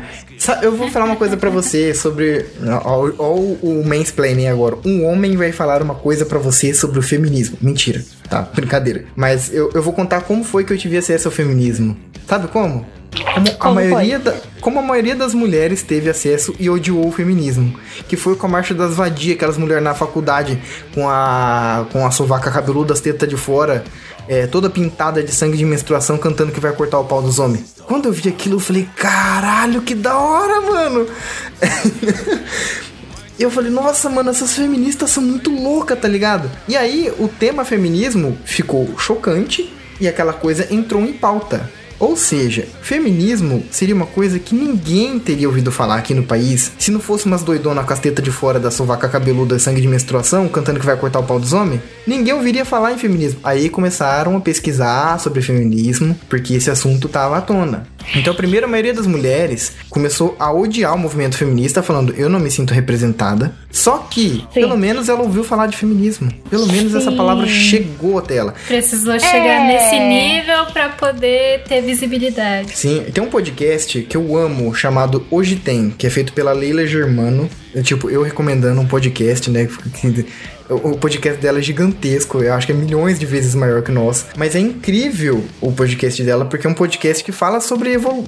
Eu vou falar uma coisa pra você sobre. Ó, ó o mansplaining agora. Um homem vai falar uma coisa pra você sobre o feminismo. Mentira, tá? Brincadeira. Mas eu, eu vou contar como foi que eu tive acesso ao feminismo. Sabe como? Como, a Como maioria da- como a maioria das mulheres teve acesso e odiou o feminismo. Que foi com a marcha das vadias, aquelas mulheres na faculdade com a, com a sovaca cabeluda, as tetas de fora, é, toda pintada de sangue de menstruação, cantando que vai cortar o pau dos homens. Quando eu vi aquilo, eu falei, caralho, que da hora, mano! Eu falei, nossa, mano, essas feministas são muito loucas, tá ligado? E aí, o tema feminismo ficou chocante e aquela coisa entrou em pauta. Ou seja, feminismo seria uma coisa que ninguém teria ouvido falar aqui no país se não fosse umas doidonas com as tetas de fora da sovaca cabeluda sangue de menstruação cantando que vai cortar o pau dos homens. Ninguém ouviria falar em feminismo. Aí começaram a pesquisar sobre feminismo porque esse assunto tava à tona. Então, primeiro, a maioria das mulheres começou a odiar o movimento feminista, falando eu não me sinto representada. Só que, Sim. pelo menos, ela ouviu falar de feminismo. Pelo menos essa Sim. palavra chegou até ela. Precisou chegar É. nesse nível pra poder ter visibilidade. Sim, tem um podcast que eu amo chamado Hoje Tem, que é feito pela Leila Germano. Tipo, eu recomendando um podcast, né? O podcast dela é gigantesco, eu acho que é milhões de vezes maior que o nosso. Mas é incrível o podcast dela, porque é um podcast que fala sobre evolu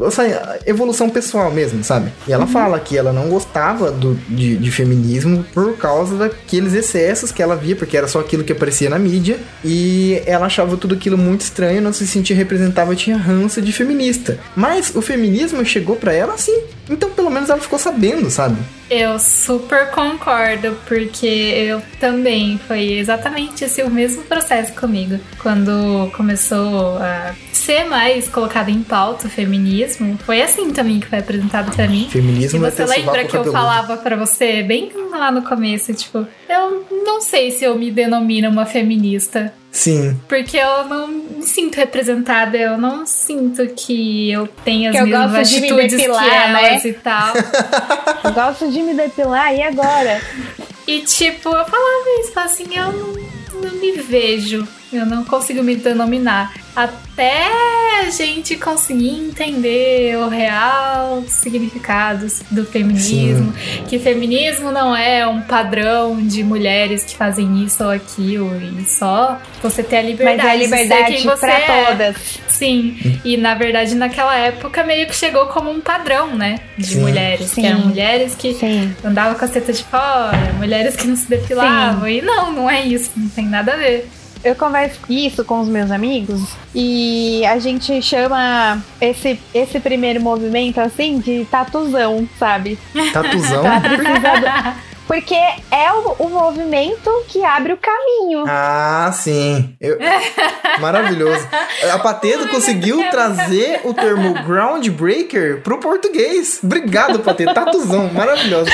evolução pessoal mesmo, sabe? E ela fala que ela não gostava do, de, de feminismo por causa daqueles excessos que ela via, porque era só aquilo que aparecia na mídia. E ela achava tudo aquilo muito estranho, não se sentia representável, tinha ranço de feminista. Mas o feminismo chegou pra ela assim. Então pelo menos ela ficou sabendo, sabe? Eu super concordo, porque eu também foi exatamente esse o mesmo processo comigo. Quando começou a ser mais colocado em pauta o feminismo, foi assim também que foi apresentado pra mim. E Feminismo é você ter lembra que eu cabeludo. falava pra você bem lá no começo, tipo, eu não sei se eu me denomino uma feminista. Sim. Porque eu não me sinto representada, eu não sinto que eu tenho as Que eu mesmas gosto de me atitudes que depilar, né? elas e tal. Eu gosto de me depilar, e agora? E tipo, eu falava isso, assim, eu não, não me vejo, eu não consigo me denominar. Até a gente conseguir entender o real significado do feminismo. Que feminismo não é um padrão de mulheres que fazem isso ou aquilo. E só você ter a liberdade, Mas é de ser liberdade quem você pra é. todas. Sim, e na verdade naquela época meio que chegou como um padrão, né? De Sim. mulheres. Sim. Que eram mulheres que Sim. andava com as tetas de fora, mulheres que não se depilavam. E não, não é isso, não tem nada a ver. Eu converso isso com os meus amigos e a gente chama esse, esse primeiro movimento assim de tatuzão, sabe? Tatuzão. Tá precisando. Porque é o, o movimento que abre o caminho. Ah, sim. Eu- Maravilhoso. A Pateto conseguiu trazer o termo groundbreaker pro português. Obrigado, Pateto. Tatuzão. Maravilhoso.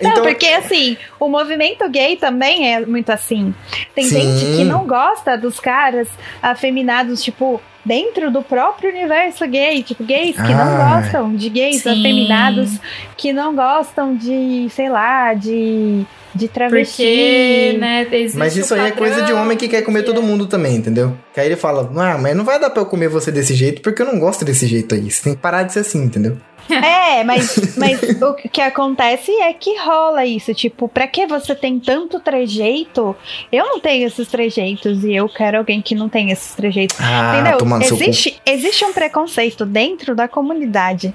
Não, Então, porque assim, o movimento gay também é muito assim. Tem Sim. gente que não gosta dos caras afeminados, tipo, dentro do próprio universo gay. Tipo, gays que não Ah, gostam de gays sim. afeminados, que não gostam de, sei lá, de, de travesti. Porque, né, mas isso aí é coisa de homem que quer comer todo mundo também, entendeu? Que aí ele fala, ah, mas não vai dar pra eu comer você desse jeito porque eu não gosto desse jeito aí. Você tem que parar de ser assim, entendeu? É, mas, mas o que acontece é que rola isso. Tipo, pra que você tem tanto trejeito? Eu não tenho esses trejeitos e eu quero alguém que não tem esses trejeitos. Ah, Entendeu? Existe, existe um preconceito dentro da comunidade.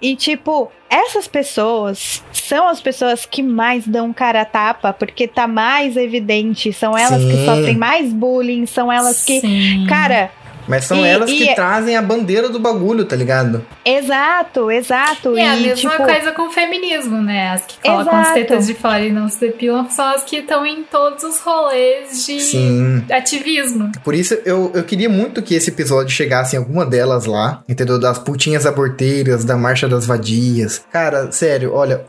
E, tipo, essas pessoas são as pessoas que mais dão cara a tapa, porque tá mais evidente. São elas que Sim. sofrem mais bullying, são elas que. Sim. Cara, Mas são E- elas e que é- trazem a bandeira do bagulho, tá ligado? exato, exato. E é a e, mesma tipo, coisa com o feminismo, né? As que colocam as Exato. tetas de fora e não se depilam são as que estão em todos os rolês de Sim. ativismo. Por isso eu, eu queria muito que esse episódio chegasse em alguma delas lá, entendeu? Das putinhas aborteiras, da marcha das vadias. Cara, sério, olha,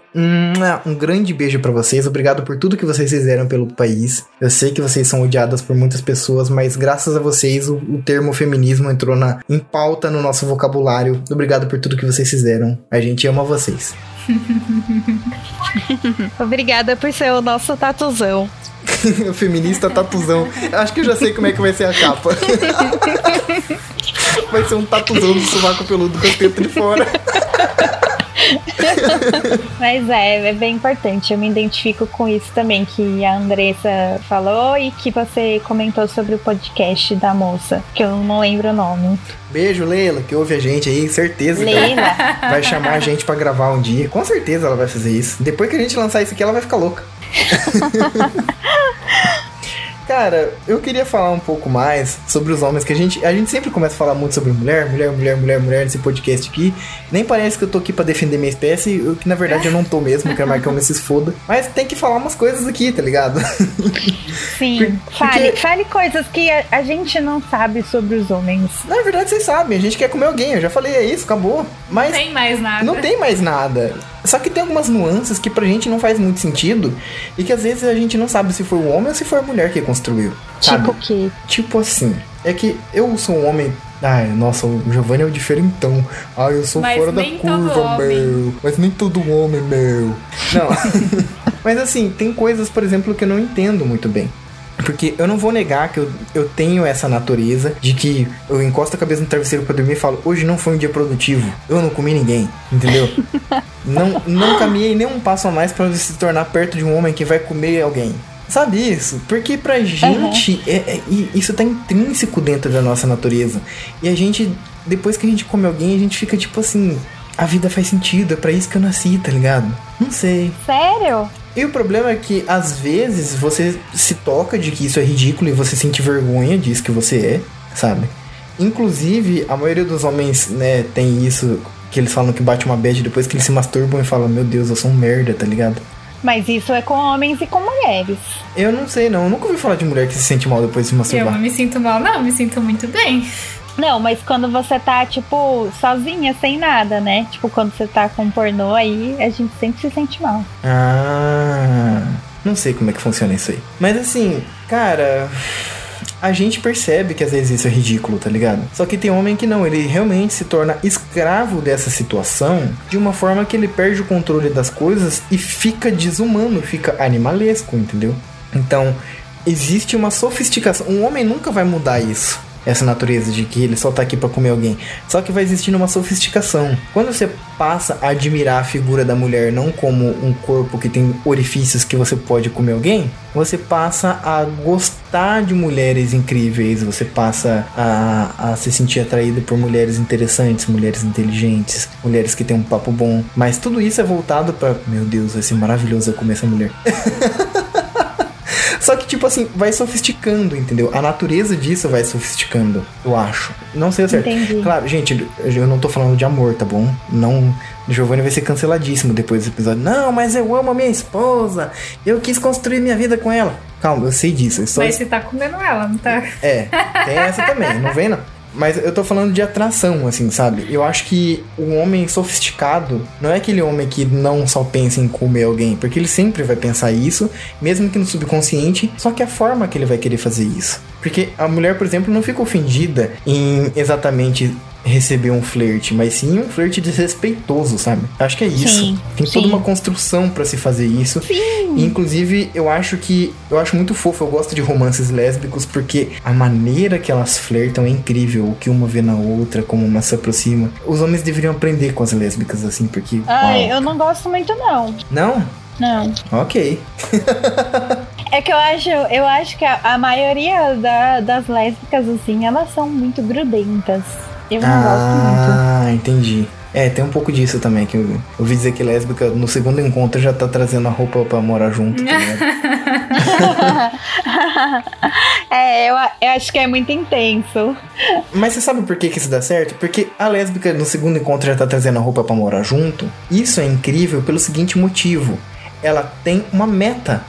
um, grande beijo pra vocês. Obrigado por tudo que vocês fizeram pelo país. Eu sei que vocês são odiadas por muitas pessoas, mas graças a vocês o, o termo feminismo entrou na, em pauta no nosso vocabulário. Obrigado por tudo que vocês fizeram. A gente ama vocês. Obrigada por ser o nosso tatuzão. feminista tatuzão. Acho que eu já sei como é que vai ser a capa. vai ser um tatuzão do sovaco peludo com a teta de fora. Mas é, é bem importante. Eu me identifico com isso também que a Andressa falou e que você comentou sobre o podcast da moça, que eu não lembro o nome. Beijo, Leila, que ouve a gente aí, certeza Leila. vai chamar a gente pra gravar um dia. Com certeza ela vai fazer isso. Depois que a gente lançar isso aqui, ela vai ficar louca. Cara, eu queria falar um pouco mais sobre os homens, que a gente, a gente sempre começa a falar muito sobre mulher, mulher, mulher, mulher, mulher nesse podcast aqui. Nem parece que eu tô aqui pra defender minha espécie, o que na verdade eu não tô mesmo, quero mais que eu me se esfoda. Mas tem que falar umas coisas aqui, tá ligado? Sim, fale, fale coisas que a, a gente não sabe sobre os homens. Na verdade, vocês sabem, a gente quer comer alguém, eu já falei, é isso, acabou. Mas Não tem mais nada. não tem mais nada. Só que tem algumas nuances que pra gente não faz muito sentido e que às vezes a gente não sabe se foi o homem ou se foi a mulher que construiu. Sabe? Tipo o quê? Tipo assim, é que eu sou um homem. Ai, nossa, o Giovanni é o diferentão. Ai, eu sou Mas fora da curva, meu. Mas nem todo homem, meu. Não. Mas assim, tem coisas, por exemplo, que eu não entendo muito bem. Porque eu não vou negar que eu, eu tenho essa natureza de que eu encosto a cabeça no travesseiro pra dormir e falo, hoje não foi um dia produtivo, eu não comi ninguém, entendeu? não, não caminhei nem um passo a mais pra se tornar perto de um homem que vai comer alguém. Sabe isso? Porque pra gente, é, é- e isso tá intrínseco dentro da nossa natureza. E a gente, depois que a gente come alguém, a gente fica tipo assim, a vida faz sentido, é pra isso que eu nasci, tá ligado? Não sei. Sério? E o problema é que às vezes você se toca de que isso é ridículo e você sente vergonha disso que você é, sabe? Inclusive, a maioria dos homens, né, tem isso que eles falam que bate uma bad depois que eles se masturbam e falam, meu Deus, eu sou um merda, tá ligado? Mas isso é com homens e com mulheres. Eu não sei, não. Eu nunca ouvi falar de mulher que se sente mal depois de se Eu masturbar. não me sinto mal, não, me sinto muito bem. Não, mas quando você tá, tipo, sozinha, sem nada, né? Tipo, quando você tá com pornô aí, a gente sempre se sente mal. Ah, não sei como é que funciona isso aí. Mas assim, cara, a gente percebe que às vezes isso é ridículo, tá ligado? Só que tem homem que não, ele realmente se torna escravo dessa situação de uma forma que ele perde o controle das coisas e fica desumano, fica animalesco, entendeu? Então, existe uma sofisticação. Um homem nunca vai mudar isso. Essa natureza de que ele só tá aqui pra comer alguém. Só que vai existindo uma sofisticação. Quando você passa a admirar a figura da mulher não como um corpo que tem orifícios que você pode comer alguém, você passa a gostar de mulheres incríveis, você passa a, a se sentir atraído por mulheres interessantes, mulheres inteligentes, mulheres que têm um papo bom. Mas tudo isso é voltado pra. Meu Deus, vai ser maravilhoso eu comer essa mulher. Só que, tipo assim, vai sofisticando, entendeu? A natureza disso vai sofisticando, eu acho. Não sei o certo. Entendi. Claro, gente, eu não tô falando de amor, tá bom? Não. Giovanni vai ser canceladíssimo depois desse episódio. Não, mas eu amo a minha esposa. Eu quis construir minha vida com ela. Calma, eu sei disso. Eu só Mas você tá comendo ela, não tá? é, tem essa também, não vem não. Mas eu tô falando de atração, assim, sabe? Eu acho que o homem sofisticado não é aquele homem que não só pensa em comer alguém, porque ele sempre vai pensar isso, mesmo que no subconsciente, só que a forma que ele vai querer fazer isso. Porque a mulher, por exemplo, não fica ofendida em exatamente receber um flerte, mas sim um flerte desrespeitoso, sabe? Acho que é isso. Sim, Tem toda sim. uma construção pra se fazer isso. E, Inclusive, eu acho que. Eu acho muito fofo, eu gosto de romances lésbicos, porque a maneira que elas flertam é incrível. O que uma vê na outra, como uma se aproxima. Os homens deveriam aprender com as lésbicas, assim, porque. Ai, uau. eu não gosto muito, não. Não? Não. Ok. É que eu acho, eu acho que a, a maioria da- das lésbicas, assim, elas são muito grudentas. Eu não gosto muito. Ah, entendi. É, tem um pouco disso também, que eu, ouvi dizer que lésbica no segundo encontro já tá trazendo a roupa pra morar junto, tá é, eu, eu acho que é muito intenso. Mas você sabe por que, que isso dá certo? Porque a lésbica no segundo encontro já tá trazendo a roupa pra morar junto. Isso é incrível pelo seguinte motivo: ela tem uma meta.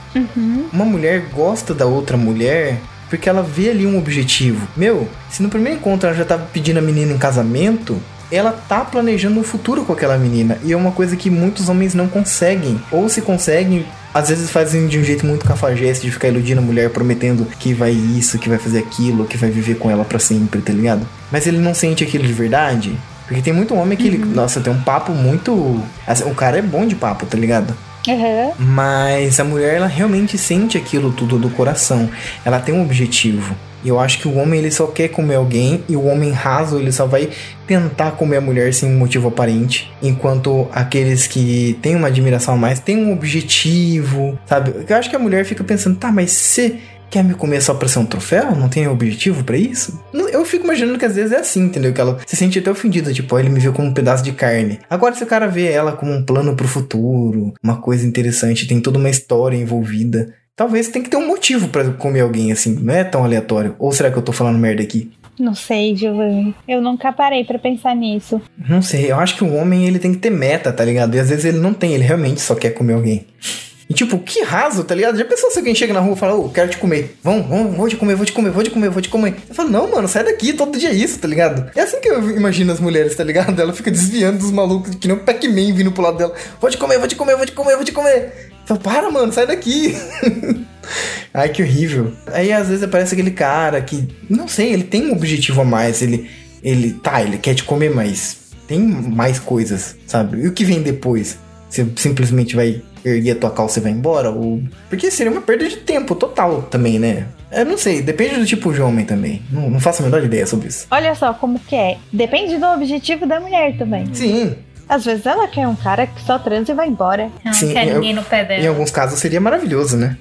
Uma mulher gosta da outra mulher porque ela vê ali um objetivo. Meu, se no primeiro encontro ela já tá pedindo a menina em casamento. Ela tá planejando um futuro com aquela menina. E é uma coisa que muitos homens não conseguem. Ou se conseguem, às vezes fazem de um jeito muito cafajeste de ficar iludindo a mulher, prometendo que vai isso, que vai fazer aquilo, que vai viver com ela pra sempre, tá ligado? Mas ele não sente aquilo de verdade. Porque tem muito homem que ele, nossa, tem um papo muito. assim, o cara é bom de papo, tá ligado? Aham. Mas a mulher, ela realmente sente aquilo tudo do coração. Ela tem um objetivo. E eu acho que o homem, ele só quer comer alguém. E o homem raso, ele só vai tentar comer a mulher sem motivo aparente. Enquanto aqueles que têm uma admiração a mais, têm um objetivo, sabe? Eu acho que a mulher fica pensando, tá, mas você quer me comer só pra ser um troféu? Não tem objetivo pra isso? Eu fico imaginando que às vezes é assim, entendeu? Que ela se sente até ofendida, tipo, ele me viu como um pedaço de carne. Agora, se o cara vê ela como um plano pro futuro, uma coisa interessante, tem toda uma história envolvida. Talvez tem que ter um motivo pra comer alguém assim, não é tão aleatório. Ou será que eu tô falando merda aqui? Não sei, Giovanni. Eu nunca parei pra pensar nisso. Não sei, eu acho que o homem ele tem que ter meta, tá ligado? E às vezes ele não tem, ele realmente só quer comer alguém. E tipo, que raso, tá ligado? Já pensou se alguém chega na rua e fala, ô, quero te comer. Vamos, vamos, vou te comer, vou te comer, vou te comer, vou te comer. Eu falo, não, mano, sai daqui, todo dia é isso, tá ligado? É assim que eu imagino as mulheres, tá ligado? Ela fica desviando dos malucos, que nem o Pac-Man vindo pro lado dela. Vou te comer, vou te comer, vou te comer, vou te comer. Eu falo, para, mano, sai daqui. Ai, que horrível. Aí às vezes aparece aquele cara que, não sei, ele tem um objetivo a mais, ele, ele, tá, ele quer te comer, mas tem mais coisas, sabe? E o que vem depois? Você simplesmente vai erguer a tua calça e vai embora? Ou... Porque seria uma perda de tempo total também, né? Eu não sei, depende do tipo de homem também. Não, não faço a menor ideia sobre isso. Olha só como que é. Depende do objetivo da mulher também. Sim. Às vezes ela quer um cara que só transa e vai embora. Não Sim, quer eu- ninguém no pé dela. Em alguns casos seria maravilhoso, né?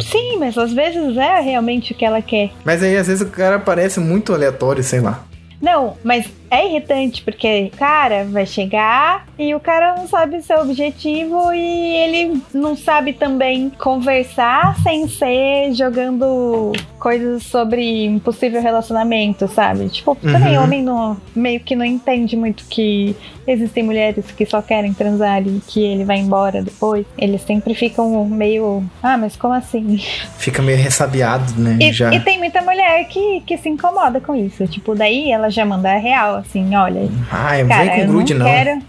Sim, mas às vezes é realmente o que ela quer. Mas aí às vezes o cara parece muito aleatório, sei lá. Não, mas é irritante porque cara vai chegar e o cara não sabe seu objetivo e ele não sabe também conversar sem ser jogando coisas sobre um possível relacionamento, sabe? Tipo, também Uhum. homem não, meio que não entende muito que existem mulheres que só querem transar e que ele vai embora depois. Eles sempre ficam meio, ah, mas como assim? Fica meio ressabiado, né? E, Já. e tem muita mulher que, que se incomoda com isso. Tipo, daí ela já manda a real, assim, olha, Ai, não cara, vem eu com grude, não não. quero.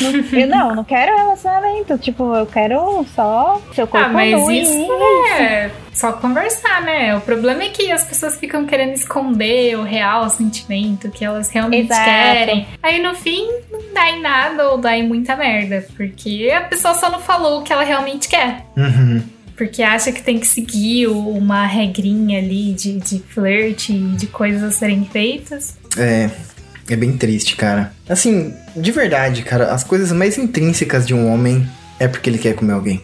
Não, eu não, não quero relacionamento. Tipo, eu quero só seu corpo Ah, mas nu isso é só conversar, né? O problema é que as pessoas ficam querendo esconder o real sentimento que elas realmente Exato. querem. Aí no fim não dá em nada ou dá em muita merda. Porque a pessoa só não falou o que ela realmente quer. Uhum. Porque acha que tem que seguir uma regrinha ali de, de flerte e de coisas a serem feitas. É. É bem triste, cara. Assim, de verdade, cara, as coisas mais intrínsecas de um homem é porque ele quer comer alguém.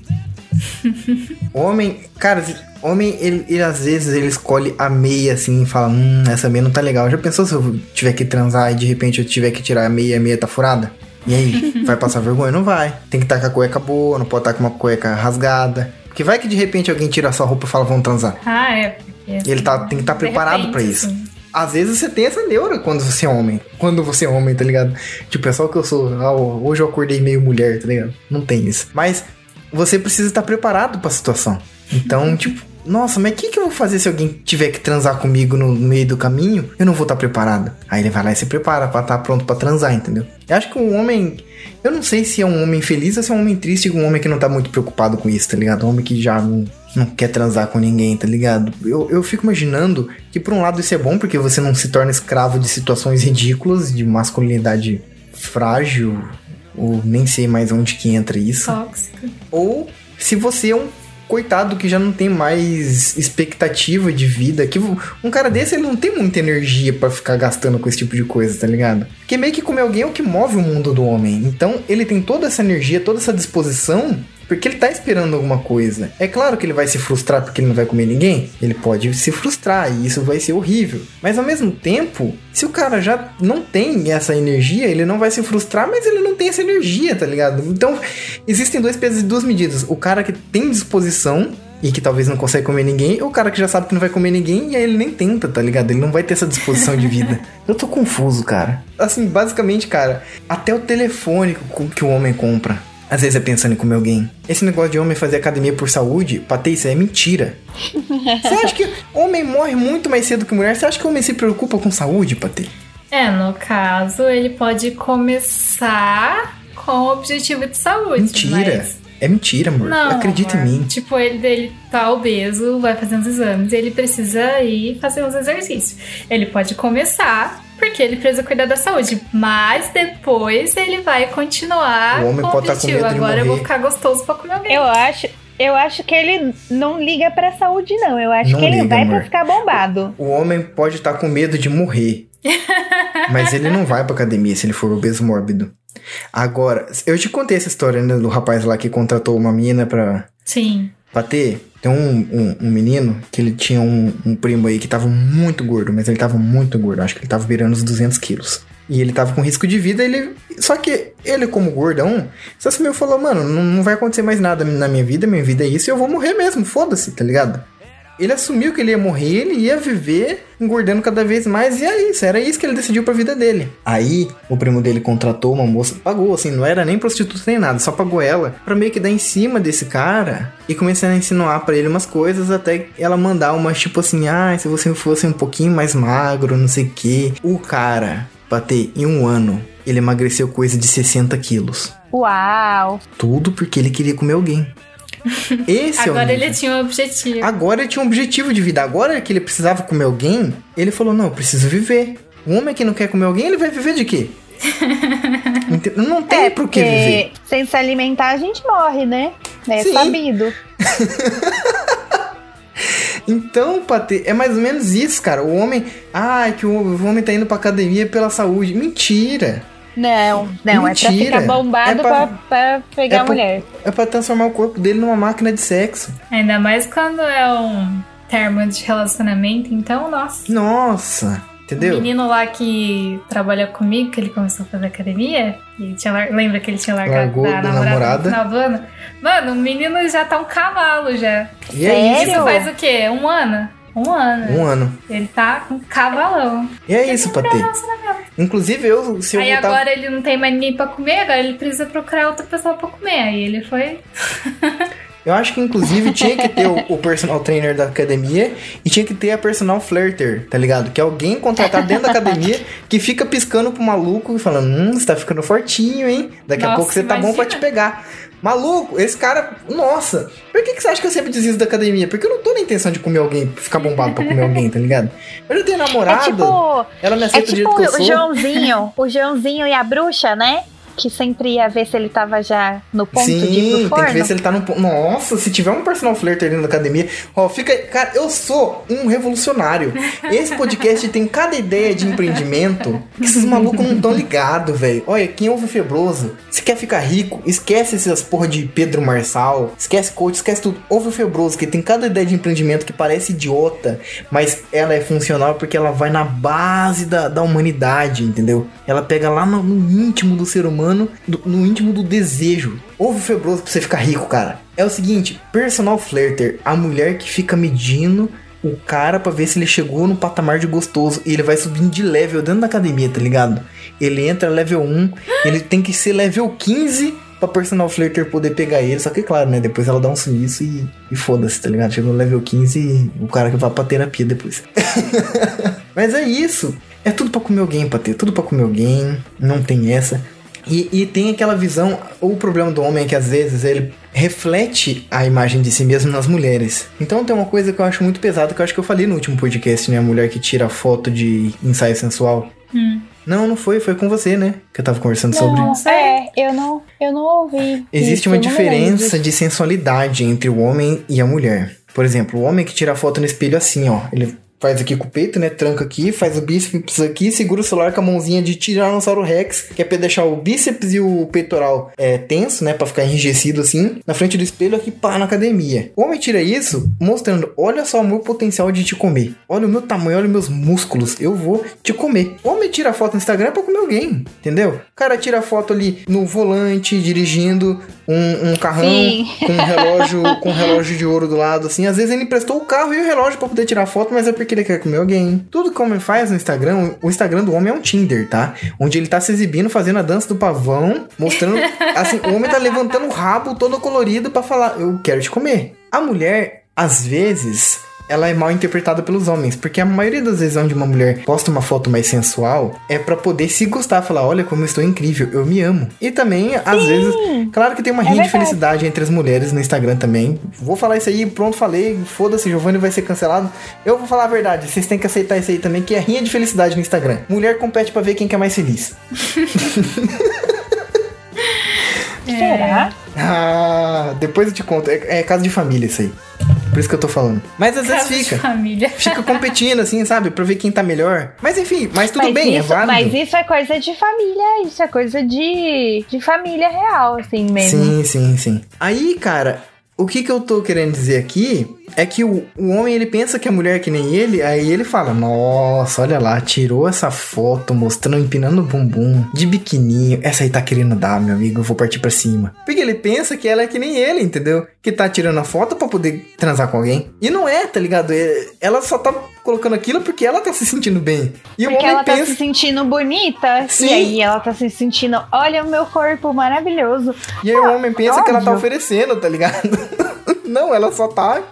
homem, cara, homem, ele, ele, às vezes ele escolhe a meia assim e fala: Hum, essa meia não tá legal. Já pensou se eu tiver que transar e de repente eu tiver que tirar a meia e a meia tá furada? E aí, vai passar vergonha? Não vai. Tem que estar com a cueca boa, não pode estar com uma cueca rasgada. Porque vai que de repente alguém tira a sua roupa e fala: Vamos transar. Ah, é. Porque, Ele tá, tem que estar de preparado pra isso. assim. Às vezes você tem essa neura quando você é homem. Quando você é homem, tá ligado? Tipo, é só que eu sou. ah, hoje eu acordei meio mulher, tá ligado? Não tem isso. Mas você precisa estar preparado pra situação. Então, tipo, nossa, mas o que, que eu vou fazer se alguém tiver que transar comigo no meio do caminho? Eu não vou estar preparado. Aí ele vai lá e se prepara pra estar pronto pra transar, entendeu? Eu acho que um homem. Eu não sei se é um homem feliz ou se é um homem triste um homem que não tá muito preocupado com isso, tá ligado? Um homem que já não, não quer transar com ninguém, tá ligado? Eu, eu fico imaginando que por um lado isso é bom porque você não se torna escravo de situações ridículas, de masculinidade frágil, ou nem sei mais onde que entra isso. Tóxica. Ou se você é um coitado que já não tem mais expectativa de vida, que um cara desse ele não tem muita energia pra ficar gastando com esse tipo de coisa, tá ligado? Porque meio que comer alguém é o que move o mundo do homem. Então ele tem toda essa energia, toda essa disposição porque ele tá esperando alguma coisa. É claro que ele vai se frustrar porque ele não vai comer ninguém. Ele pode se frustrar e isso vai ser horrível. Mas ao mesmo tempo, se o cara já não tem essa energia, ele não vai se frustrar, mas ele não tem essa energia, tá ligado? Então, existem dois pesos e duas medidas. O cara que tem disposição e que talvez não consegue comer ninguém, ou o cara que já sabe que não vai comer ninguém e aí ele nem tenta, tá ligado? Ele não vai ter essa disposição de vida. Eu tô confuso, cara. Assim, basicamente, cara, até o telefone que o homem compra. Às vezes é pensando em comer alguém. Esse negócio de homem fazer academia por saúde, isso é mentira. Você acha que homem morre muito mais cedo que mulher? Você acha que homem se preocupa com saúde, Patê? É, no caso, ele pode começar com o objetivo de saúde. Mentira. mas- É mentira, amor. Não, Acredita amor. em mim. Tipo, ele dele tá obeso, vai fazer uns exames, e ele precisa ir fazer uns exercícios. Ele pode começar porque ele precisa cuidar da saúde, mas depois ele vai continuar O homem com o pode tá com objetivo. medo de Agora eu vou morrer. ficar gostoso pra comer alguém. Eu acho, eu acho que ele não liga pra saúde, não. Eu acho Não que ele liga, vai amor. pra ficar bombado. O homem pode estar com medo de morrer. mas ele não vai pra academia se ele for obeso mórbido. Agora, eu te contei essa história, né, do rapaz lá que contratou uma mina pra, Sim. pra ter. Tem um, um, um menino que ele tinha um, um primo aí que tava muito gordo, mas ele tava muito gordo. Acho que ele tava virando os 200 quilos. E ele tava com risco de vida, ele. Só que ele, como gordão, se assumiu e falou: Mano, não, não vai acontecer mais nada na minha vida, minha vida é isso e eu vou morrer mesmo, foda-se, tá ligado? Ele assumiu que ele ia morrer, ele ia viver engordando cada vez mais, e é isso, era isso que ele decidiu pra vida dele. Aí, o primo dele contratou uma moça, pagou, assim, não era nem prostituta nem nada, só pagou ela pra meio que dar em cima desse cara e começar a insinuar pra ele umas coisas até ela mandar umas tipo assim, ah, se você fosse um pouquinho mais magro, não sei o que. O cara, bater em um ano, ele emagreceu coisa de 60 quilos. Uau! Tudo porque ele queria comer alguém. Esse é o Agora nível. ele tinha um objetivo. Agora ele tinha um objetivo de vida. Agora que ele precisava comer alguém, ele falou: Não, eu preciso viver. O homem que não quer comer alguém, ele vai viver de quê? Não tem É, pro que viver. sem se alimentar a gente morre, né? É Sim. sabido. Então, Patê, é mais ou menos isso, cara. O homem. Ah, que o o homem tá indo pra academia pela saúde. Mentira. Não, não, é pra Mentira. ficar bombado É pra- pra, pra pegar é a pra- mulher. É pra transformar o corpo dele numa máquina de sexo. Ainda mais quando é um termo de relacionamento, então, nossa. Nossa, O entendeu? menino lá que trabalha comigo, que ele começou a fazer academia, e ele tinha lar- lembra que ele tinha largado Largou da da namorada, namorada. no final do ano? Mano, o menino já tá um cavalo já. E é isso. Sério? Isso faz o quê? Um ano? Um ano. Um ano. Ele tá com um cavalão. E é isso, Patê. Inclusive, eu, se eu Aí voltar. agora ele não tem mais ninguém pra comer, agora ele precisa procurar outra pessoa pra comer. Aí ele foi. Eu acho que, inclusive, tinha que ter o, o personal trainer da academia e tinha que ter a personal flirter, tá ligado? Que é alguém contratado dentro da academia que fica piscando pro maluco e falando: Hum, você tá ficando fortinho, hein? Daqui a Nossa, pouco você tá bom pra te imagina. pegar. Maluco, esse cara. Nossa, por que, que você acha que eu sempre desisto da academia? Porque eu não tô na intenção de comer alguém, ficar bombado pra comer alguém, tá ligado? Eu já tenho É namorada, tipo, ela me é aceita do tipo jeito que eu o sou. Joãozinho, o Joãozinho e a bruxa, né? Que sempre ia ver se ele tava já no ponto de ir pro Sim, forno. tem que ver se ele tá no ponto. Nossa, se tiver um personal flirter dentro da academia, ó, fica. Cara, eu sou um revolucionário. Esse podcast tem cada ideia de empreendimento que esses malucos não tão ligados, velho. Olha, quem ouve o Febroso, se quer ficar rico, esquece essas porra de Pedro Marçal, esquece coach, esquece tudo. Ouve o Febroso, que tem cada ideia de empreendimento que parece idiota, mas ela é funcional porque ela vai na base da, da humanidade, entendeu? Ela pega lá no, no íntimo do ser humano, do- no íntimo do desejo. Ouve o Febroso pra você ficar rico, cara. É o seguinte, personal flirter, a mulher que fica medindo o cara pra ver se ele chegou no patamar de gostoso. E ele vai subindo de level dentro da academia, tá ligado? Ele entra level 1, ele tem que ser level 15 pra personal flirter poder pegar ele. Só que, claro, né? Depois ela dá um sumiço e, e foda-se, tá ligado? Chegou no level 15 e o cara que vai pra terapia depois. Mas é isso. É tudo pra comer alguém, pra ter. Tudo pra comer alguém. Não tem essa. E, e tem aquela visão. O problema do homem é que às vezes ele reflete a imagem de si mesmo nas mulheres. Então tem uma coisa que eu acho muito pesada, que eu acho que eu falei no último podcast, né? A mulher que tira foto de ensaio sensual. Hum. Não, não foi, foi com você, né? Que eu tava conversando sobre. Não. É, eu não, eu não ouvi. Existe isso, uma não diferença de sensualidade entre o homem e a mulher. Por exemplo, o homem que tira a foto no espelho assim, ó. Ele faz aqui com o peito, né? Tranca aqui, faz o bíceps aqui, segura o celular com a mãozinha de Tiranossauro Rex, que é pra deixar o bíceps e o peitoral é, tenso, né? Pra ficar enrijecido assim, na frente do espelho aqui, pá, na academia. O homem tira isso mostrando: olha só o meu potencial de te comer. Olha o meu tamanho, olha os meus músculos. Eu vou te comer. O homem tira foto no Instagram pra comer alguém, entendeu? O cara tira foto ali no volante, dirigindo um, um carrão Sim. com um relógio com um relógio de ouro do lado, assim. Às vezes ele emprestou o carro e o relógio pra poder tirar foto, mas é porque ele quer comer alguém. Tudo que o homem faz no Instagram, o Instagram do homem é um Tinder, tá? Onde ele tá se exibindo, fazendo a dança do pavão, mostrando. assim, o homem tá levantando o rabo todo colorido pra falar: Eu quero te comer. A mulher, às vezes. Ela é mal interpretada pelos homens, porque a maioria das vezes onde uma mulher posta uma foto mais sensual é pra poder se gostar, falar, olha como eu estou incrível, eu me amo. E também, às vezes, claro que tem uma rinha de felicidade entre as mulheres no Instagram também. Vou falar isso aí, pronto, falei, foda-se, Giovanni vai ser cancelado. Eu vou falar a verdade, vocês têm que aceitar isso aí também, que é rinha de felicidade no Instagram. Mulher compete pra ver quem que é mais feliz. Será? Ah, depois eu te conto, é, é casa de família isso aí. Por isso que eu tô falando. Mas às vezes Casa de fica. Fica competindo, assim, sabe? Pra ver quem tá melhor. Mas enfim, mas tudo mas bem, é isso, válido. Mas isso é coisa de família, isso é coisa de, de família real, assim mesmo. Sim, sim, sim. Aí, cara, o que que eu tô querendo dizer aqui é que o, o homem ele pensa que a mulher é que nem ele, aí ele fala: Nossa, olha lá, tirou essa foto mostrando empinando o bumbum de biquininho. Essa aí tá querendo dar, meu amigo, eu vou partir pra cima. Porque ele pensa que ela é que nem ele, entendeu? Que tá tirando a foto pra poder transar com alguém. E não é, tá ligado? É- Ela só tá colocando aquilo porque ela tá se sentindo bem. E o Porque homem ela tá pensa. se sentindo bonita. Sim. E aí ela tá se sentindo, olha o meu corpo maravilhoso. E aí o homem pensa que ela tá óbvio. oferecendo, tá ligado? Não, ela só tá,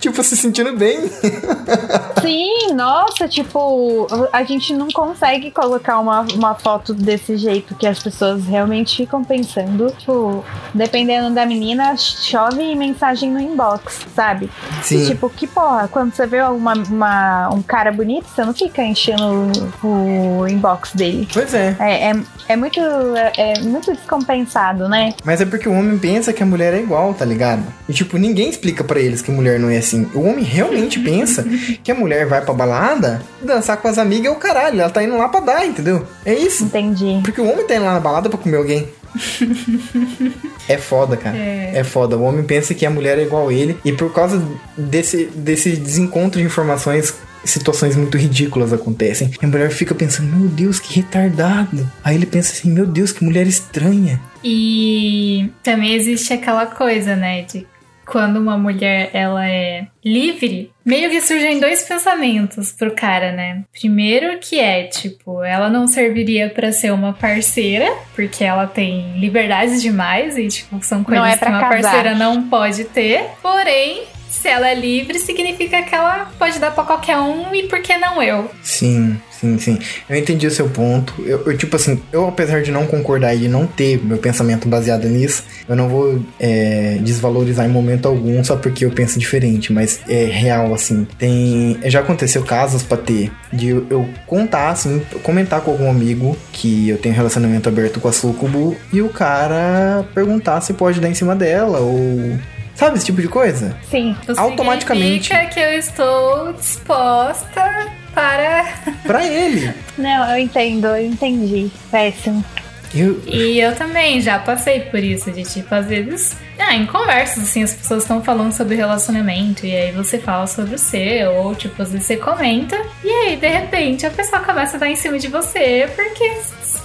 tipo, se sentindo bem. Sim, nossa, tipo, a gente não consegue colocar uma, uma foto desse jeito que as pessoas realmente ficam pensando. Tipo, dependendo da menina, chove mensagem no inbox, sabe? Sim. E, tipo, que porra, quando você vê uma, uma- um cara bonito, você não fica enchendo o, o inbox dele. Pois é. É, é, é muito, é, é muito descompensado, né? Mas é porque o homem pensa que a mulher é igual, tá ligado? E tipo, ninguém explica pra eles que mulher não é assim. O homem realmente pensa que a mulher vai pra balada, dançar com as amigas é o caralho. Ela tá indo lá pra dar, entendeu? É isso. Entendi. Porque o homem tá indo lá na balada pra comer alguém. é foda, cara. É. É foda. O homem pensa que a mulher é igual a ele. E por causa desse, desse desencontro de informações, situações muito ridículas acontecem. E a mulher fica pensando, meu Deus, que retardado. Aí ele pensa assim, meu Deus, que mulher estranha. E também existe aquela coisa, né, de quando uma mulher ela é livre, meio que surgem dois pensamentos pro cara, né? Primeiro que é, tipo, ela não serviria pra ser uma parceira, porque ela tem liberdades demais e tipo, são coisas é que uma casar. parceira não pode ter. Porém, se ela é livre, significa que ela pode dar pra qualquer um e por que não eu? Sim, sim, sim. Eu entendi o seu ponto. Eu, eu, tipo assim, eu apesar de não concordar e de não ter meu pensamento baseado nisso, eu não vou é, desvalorizar em momento algum só porque eu penso diferente, mas é real, assim. Tem. Já aconteceu casos pra ter de eu, eu contar, assim, comentar com algum amigo que eu tenho relacionamento aberto com a Sucubo e o cara perguntar se pode dar em cima dela ou. Sabe esse tipo de coisa? Sim. Automaticamente. significa que eu estou disposta para Pra ele. Não, eu entendo, eu entendi. Péssimo. Eu, E eu também já passei por isso, de tipo, às vezes, ah, em conversas, assim, as pessoas estão falando sobre relacionamento, e aí você fala sobre o seu, ou tipo, às vezes você comenta, e aí, de repente, a pessoa começa a dar em cima de você, porque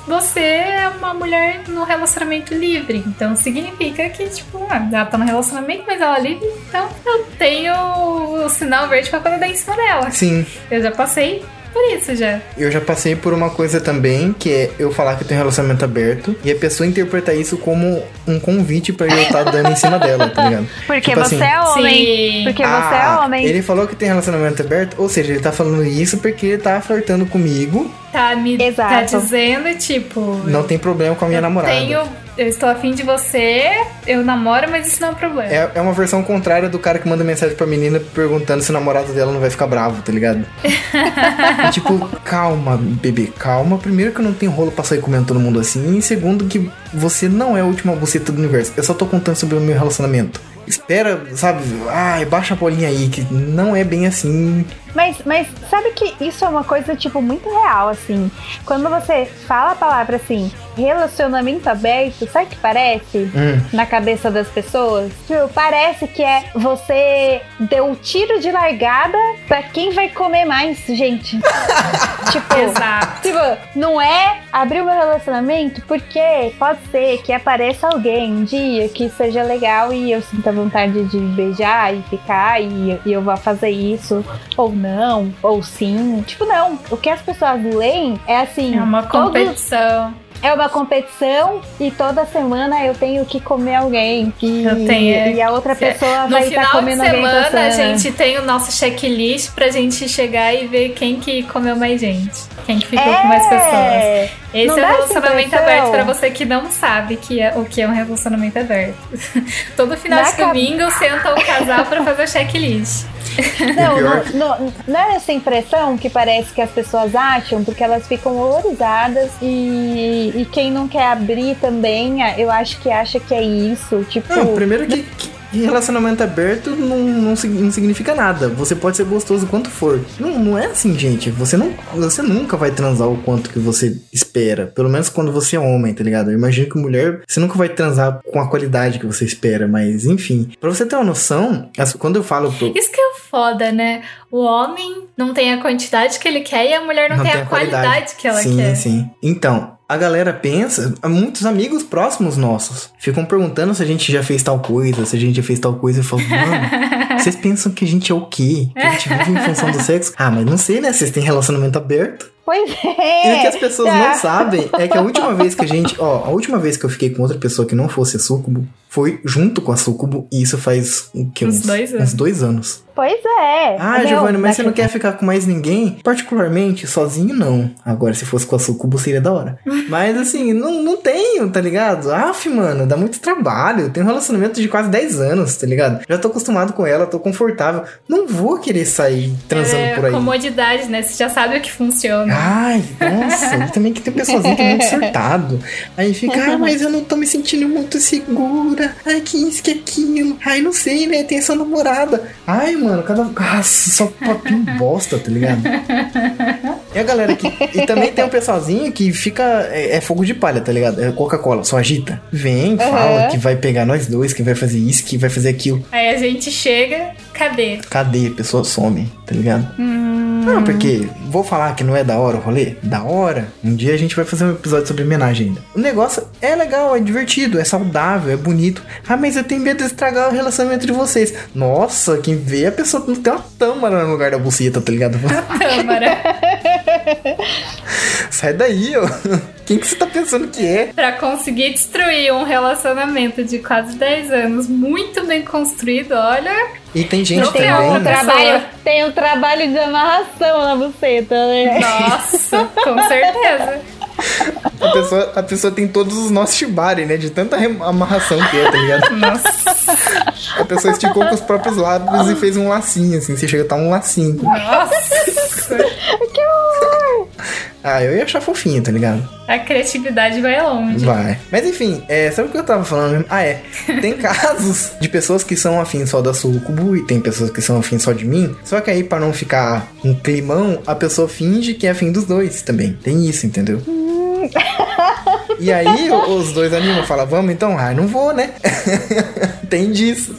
você é uma mulher no relacionamento livre. Então significa que, tipo, ah, ela tá no relacionamento, mas ela é livre, então eu tenho o sinal verde pra poder dar em cima dela. sim, Eu já passei por isso já. Eu já passei por uma coisa também, que é eu falar que eu tenho relacionamento aberto e a pessoa interpretar isso como um convite pra eu estar dando em cima dela, tá ligado? Porque Tipo você assim, é homem. Sim. Porque você Ah, é homem. Ele falou que tem relacionamento aberto, ou seja, ele tá falando isso porque ele tá flertando comigo, Tá me tá Exato. dizendo, tipo. não tem problema com a minha eu namorada. Tenho, eu estou afim de você, eu namoro, mas isso não é um problema. É, é uma versão contrária do cara que manda mensagem pra menina perguntando se o namorado dela não vai ficar bravo, tá ligado? E, tipo, calma, bebê, calma. Primeiro que eu não tenho rolo pra sair comendo todo mundo assim. E segundo que você não é a última buceta do universo. Eu só tô contando sobre o meu relacionamento. Espera, sabe? Ai, baixa a bolinha aí, que não é bem assim. Mas, mas sabe que isso é uma coisa, tipo, muito real, assim. Quando você fala a palavra assim, relacionamento aberto, sabe o que parece? Hum, Na cabeça das pessoas? Tipo, parece que é você deu um tiro de largada pra quem vai comer mais, gente. tipo, Exato. Tipo, não é abrir o meu relacionamento porque pode ser que apareça alguém um dia que seja legal e eu sinta vontade de beijar e ficar e, e eu vá fazer isso, ou não, ou sim. Tipo, não. O que as pessoas leem é assim. É uma competição. é uma competição e toda semana eu tenho que comer alguém. E, Eu tenho- e a outra pessoa No vai estar final de comendo alguém semana, a gente tem o nosso checklist pra gente chegar e ver quem que comeu mais gente. Quem que ficou É, com mais pessoas. Esse Não é essa relacionamento aberto pra você que não sabe que é, o que é um relacionamento aberto. Todo final Na de cab- domingo senta o casal pra fazer o checklist. Não, não, não, não é essa impressão que parece que as pessoas acham, porque elas ficam horrorizadas e, e quem não quer abrir também, eu acho que acha que é isso. Tipo, Não, primeiro que, que E relacionamento aberto não, não, não significa nada. Você pode ser gostoso quanto for. Não, não é assim, gente. Você, não, você nunca vai transar o quanto que você espera. Pelo menos quando você é homem, tá ligado? Eu imagino que mulher, você nunca vai transar com a qualidade que você espera. Mas, enfim. Pra você ter uma noção, quando eu falo pro, Isso que é o foda, né? O homem não tem a quantidade que ele quer e a mulher não, tem, a qualidade, que ela sim, quer. Sim, Então, a galera pensa, muitos amigos próximos nossos ficam perguntando se a gente já fez tal coisa, se a gente já fez tal coisa. Eu falo, mano, vocês pensam que a gente é o quê? Que a gente vive em função do sexo? Ah, mas não sei, né? Vocês têm relacionamento aberto. Pois E o que é. as pessoas tá. não sabem é que a última vez que a gente. Ó, a última vez que eu fiquei com outra pessoa que não fosse a Sucubo foi junto com a Sucubo, e isso faz o quê? Uns dois anos. Uns dois anos. Pois é. Ah, Giovanni, mas você não quer ficar com mais ninguém? Particularmente, sozinho não. Agora, se fosse com a Sucubo, seria da hora. mas assim, não, não tenho, tá ligado? Aff, mano, dá muito trabalho. Tenho um relacionamento de quase 10 anos, tá ligado? Já tô acostumado com ela, tô confortável. Não vou querer sair transando é por aí. comodidade, né? Você já sabe o que funciona. Ai, nossa, também que tem pessoazinho que é muito surtado. Aí fica, ah, mas eu não tô me sentindo muito segura. Ai, que isso, que aquilo. Ai, não sei, né? Tem essa namorada. Ai, mano, cada. Nossa, só papinho bosta, tá ligado? E a galera que. E também tem um pessoalzinho que fica. É, é fogo de palha, tá ligado? É Coca-Cola, só agita. Vem, fala que vai pegar nós dois, que vai fazer isso, que vai fazer aquilo. Aí a gente chega, cadê? Cadê? A pessoa some, tá ligado? Hum, Não, porque vou falar que não é da hora o rolê? Da hora. Um dia a gente vai fazer um episódio sobre homenagem ainda. O negócio é legal, é divertido, é saudável, é bonito. Ah, mas eu tenho medo de estragar o relacionamento de vocês. Nossa, quem vê a pessoa não tem uma tâmara no lugar da buceta, tá ligado? Câmara. Sai daí, ó. Quem que você tá pensando que é? pra conseguir destruir um relacionamento de quase 10 anos muito bem construído, olha. E tem gente também. outra trabalho, tem um trabalho de amarração na buceta, né? Nossa, com certeza. A pessoa, a pessoa tem todos os nossos shibari, né? De tanta amarração que é, tá ligado? Nossa, A pessoa esticou com os próprios lábios e fez um lacinho, assim. Você chega a tá um lacinho. nossa. Ah, eu ia achar fofinho, tá ligado? A criatividade vai longe. Vai. Mas enfim, é, sabe o que eu tava falando mesmo? Ah, é. Tem casos de pessoas que são afins só da Sucubo e tem pessoas que são afins só de mim. Só que aí, pra não ficar um climão, a pessoa finge que é afim dos dois também. Tem isso, entendeu? E aí os dois animam, falam, vamos então? Ah, não vou, né? tem disso.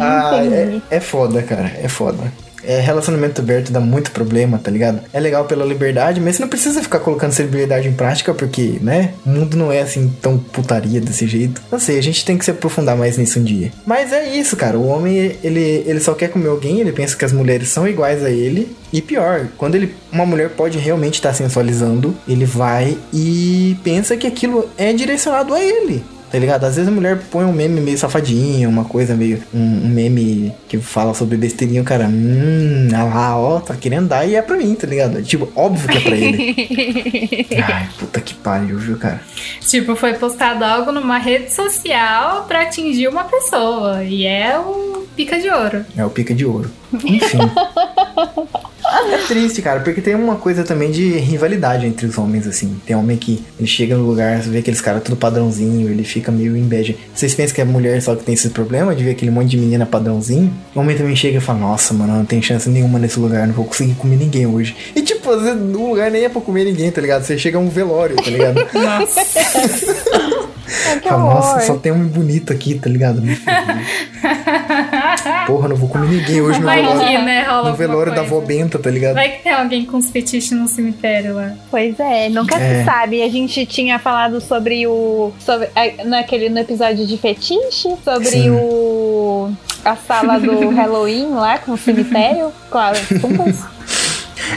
ah, é, é foda, cara. É foda. É, relacionamento aberto dá muito problema, tá ligado? É legal pela liberdade, mas você não precisa ficar colocando essa liberdade em prática, porque, né? O mundo não é assim tão putaria desse jeito. Não sei, a gente tem que se aprofundar mais nisso um dia. Mas é isso, cara. O homem, ele, ele só quer comer alguém, ele pensa que as mulheres são iguais a ele. E pior, quando ele, uma mulher pode realmente estar sensualizando, ele vai e pensa que aquilo é direcionado a ele. Tá ligado? Às vezes a mulher põe um meme meio safadinho, uma coisa meio. Um, um meme que fala sobre besteirinho, cara. Hum, ah lá, ó, tá querendo dar e é pra mim, tá ligado? Tipo, óbvio que é pra ele. Ai, puta que pariu, viu, cara? Tipo, foi postado algo numa rede social pra atingir uma pessoa. E é o pica de ouro. É o pica de ouro. Enfim. É triste, cara, porque tem uma coisa também de rivalidade entre os homens, assim. Tem homem que ele chega no lugar, vê aqueles caras tudo padrãozinho, ele fica meio inveja. Vocês pensam que é mulher só que tem esse problema de ver aquele monte de menina padrãozinho? O homem também chega e fala, nossa, mano, não tem chance nenhuma nesse lugar, não vou conseguir comer ninguém hoje. E tipo, o lugar nem é pra comer ninguém, tá ligado? Você chega a um velório, tá ligado? Nossa. Ai, que Fala, nossa, só tem um bonito aqui, tá ligado? Ferrei. Porra, não vou comer ninguém hoje no Vai velório. que, né? Rola No velório da avó Benta, tá ligado? Vai que tem alguém com os fetiches no cemitério lá. Pois é, nunca É. se sabe. A gente tinha falado sobre o. Sobre, é, naquele, no episódio de fetiche, sobre Sim. o. A sala do Halloween lá com o cemitério. Claro, tumbas.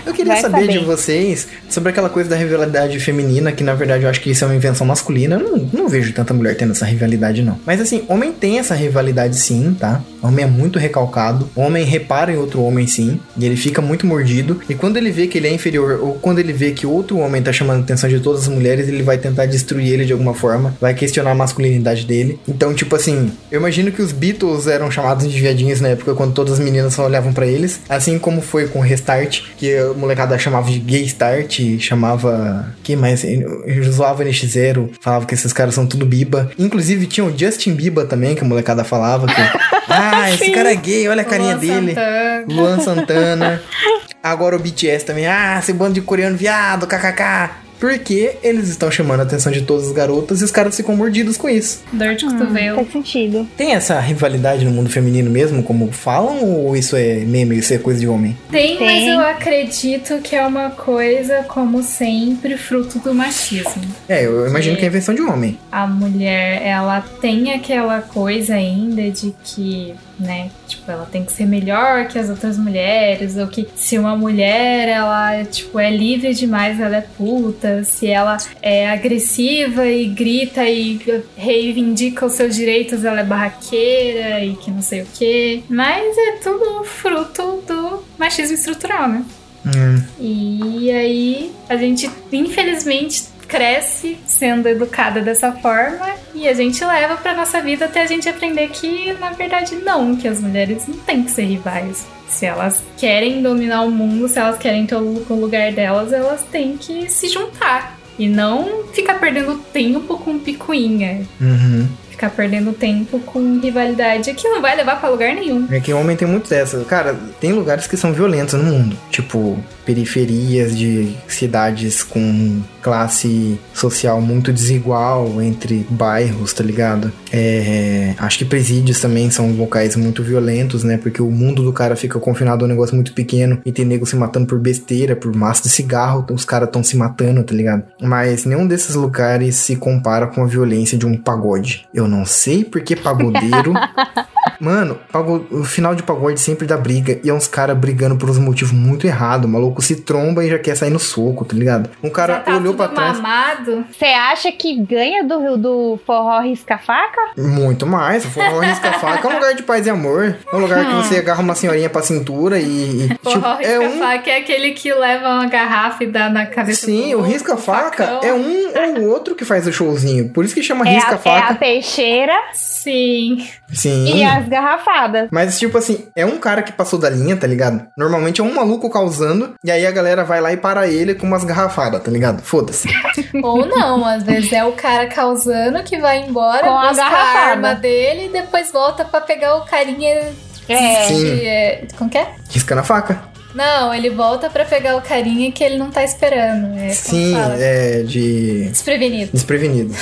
Eu queria Vai saber, de saber. vocês sobre aquela coisa da rivalidade feminina, que na verdade eu acho que isso é uma invenção masculina. Eu não, não vejo tanta mulher tendo essa rivalidade, não. Mas assim, homem tem essa rivalidade sim, tá? Homem é muito recalcado. Homem repara em outro homem sim. E ele fica muito mordido. E quando ele vê que ele é inferior, ou quando ele vê que outro homem tá chamando a atenção de todas as mulheres, ele vai tentar destruir ele de alguma forma. Vai questionar a masculinidade dele. Então, tipo assim, eu imagino que os Beatles eram chamados de viadinhos na época quando todas as meninas só olhavam pra eles. Assim como foi com o Restart, que a molecada chamava de gay start, chamava. Quem mais? Eu zoava NX0, falava que esses caras são tudo biba. Inclusive tinha o Justin Bieber também, que a molecada falava que. ah, esse cara é gay, olha a carinha Luan dele. Santana. Luan Santana. Agora o BTS também. Ah, esse bando de coreano viado, kkk. Porque eles estão chamando a atenção de todas as garotas e os caras ficam mordidos com isso. Dor de Hum, cotovelo. faz sentido. Tem essa rivalidade no mundo feminino mesmo, como falam, ou isso é meme, isso é coisa de homem? Tem, mas Tem. eu acredito que é uma coisa, como sempre, fruto do machismo. É, eu imagino que é invenção de homem. A mulher, ela tem aquela coisa ainda de que, né, tipo, ela tem que ser melhor que as outras mulheres, ou que se uma mulher, ela, tipo, é livre demais, ela é puta, se ela é agressiva e grita e reivindica os seus direitos, ela é barraqueira e que não sei o quê. Mas é tudo fruto do machismo estrutural, né? Hum, E aí a gente, infelizmente, cresce sendo educada dessa forma e a gente leva pra nossa vida até a gente aprender que, na verdade, não, que as mulheres não têm que ser rivais. Se elas querem dominar o mundo, se elas querem ter o lugar delas, elas têm que se juntar. E não ficar perdendo tempo com picuinha. uhum. Ficar perdendo tempo com rivalidade que não vai levar pra lugar nenhum. É que homem tem muito dessa. Cara, tem lugares que são violentos no mundo. Tipo, periferias de cidades com classe social muito desigual entre bairros, tá ligado? É, acho que presídios também são locais muito violentos, né? Porque o mundo do cara fica confinado a um negócio muito pequeno e tem nego se matando por besteira, por maço de cigarro, os caras estão se matando, tá ligado? Mas nenhum desses lugares se compara com a violência de um pagode. Eu não sei porque pagodeiro Mano, pago- o final de pagode sempre dá briga. E é uns caras brigando por uns motivos muito errados. O maluco se tromba e já quer sair no soco, tá ligado? Um cara Já tá olhou tudo pra trás. mamado. Você acha que ganha do, do forró risca-faca? Muito mais. Se for uma risca-faca, é um lugar de paz e amor. É um lugar que você agarra uma senhorinha pra cintura e. e, tipo, Forró é um. risca-faca é aquele que leva uma garrafa e dá na cabeça Sim, do o risca-faca é um ou o outro que faz o showzinho. Por isso que chama É a, é a risca-faca. peixeira Sim. Sim. e as garrafadas. Mas, tipo assim, é um cara que passou da linha, tá ligado? Normalmente é um maluco causando, e aí a galera vai lá e para ele com umas garrafadas, tá ligado? Foda-se. Ou não, às vezes é o cara causando que vai embora, Com a busca a arma dele e depois volta pra pegar o carinha É. Sim. de. é, como que é? Risca na faca. Não, ele volta pra pegar o carinha que ele não tá esperando. É, Sim, é de Desprevenido. desprevenido.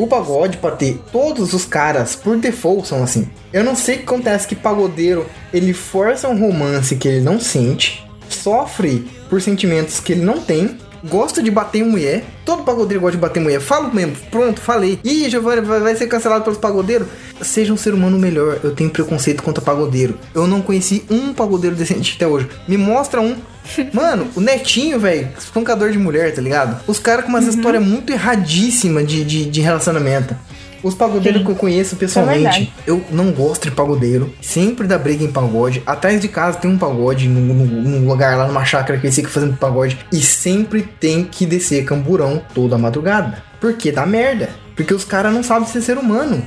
O pagode, pra ter todos os caras, por default, são assim. Eu não sei o que acontece que pagodeiro, ele força um romance que ele não sente, sofre por sentimentos que ele não tem, gosta de bater em mulher. Todo pagodeiro gosta de bater em mulher. Falo mesmo, pronto, falei. Ih, Giovanni, vai ser cancelado pelos pagodeiros. Seja um ser humano melhor. Eu tenho preconceito contra pagodeiro. Eu não conheci um pagodeiro decente até hoje. Me mostra um. Mano, o Netinho, velho, espancador de mulher, tá ligado? Os caras com umas histórias muito erradíssimas de, de, de relacionamento. Os pagodeiros Sim. que eu conheço é pessoalmente, verdade. eu não gosto de pagodeiro. Sempre dá briga em pagode. Atrás de casa tem um pagode, num, num- lugar lá numa chácara que eles ficam fazendo pagode. E sempre tem que descer camburão toda madrugada. Porque dá merda. Porque os caras não sabem ser ser humano.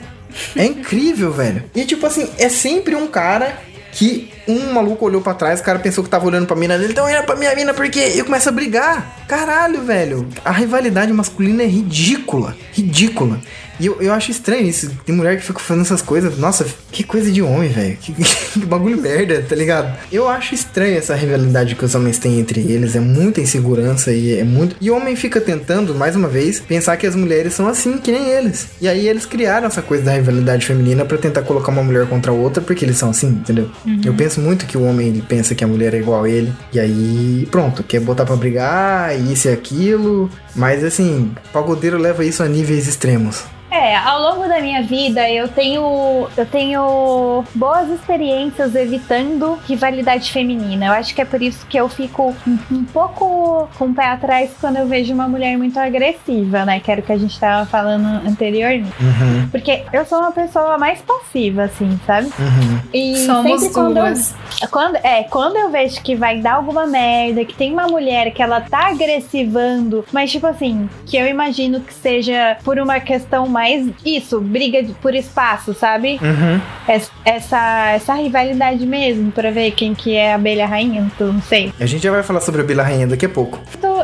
É incrível, velho. E tipo assim, é sempre um cara que um maluco olhou pra trás, o cara pensou que tava olhando pra mina dele, então olha pra minha mina porque eu começo a brigar. Caralho, velho. A rivalidade masculina é ridícula. Ridícula. E eu, eu acho estranho isso. Tem mulher que fica fazendo essas coisas. Nossa, que coisa de homem, velho. Que, que bagulho merda, tá ligado? Eu acho estranho essa rivalidade que os homens têm entre eles. É muita insegurança e é muito. E o homem fica tentando, mais uma vez, pensar que as mulheres são assim, que nem eles. E aí eles criaram essa coisa da rivalidade feminina pra tentar colocar uma mulher contra a outra porque eles são assim, entendeu? Eu penso muito que o homem ele pensa que a mulher é igual a ele. E aí, pronto, quer botar pra brigar, isso e aquilo. Mas assim, o pagodeiro leva isso a níveis extremos. É, ao longo da minha vida eu tenho eu tenho boas experiências evitando rivalidade feminina. Eu acho que é por isso que eu fico um, um pouco com o pé atrás quando eu vejo uma mulher muito agressiva, né? Que era o que a gente tava falando anteriormente. Uhum, Porque eu sou uma pessoa mais passiva, assim, sabe? uhum. E Somos sempre quando eu, duas. quando, é, quando eu vejo que vai dar alguma merda, que tem uma mulher que ela tá agressivando, mas tipo assim, que eu imagino que seja por uma questão mais isso, briga por espaço, sabe? Uhum. Es- Essa, essa rivalidade mesmo, pra ver quem que é a abelha rainha, não sei. A gente já vai falar sobre a Bela Rainha daqui a pouco.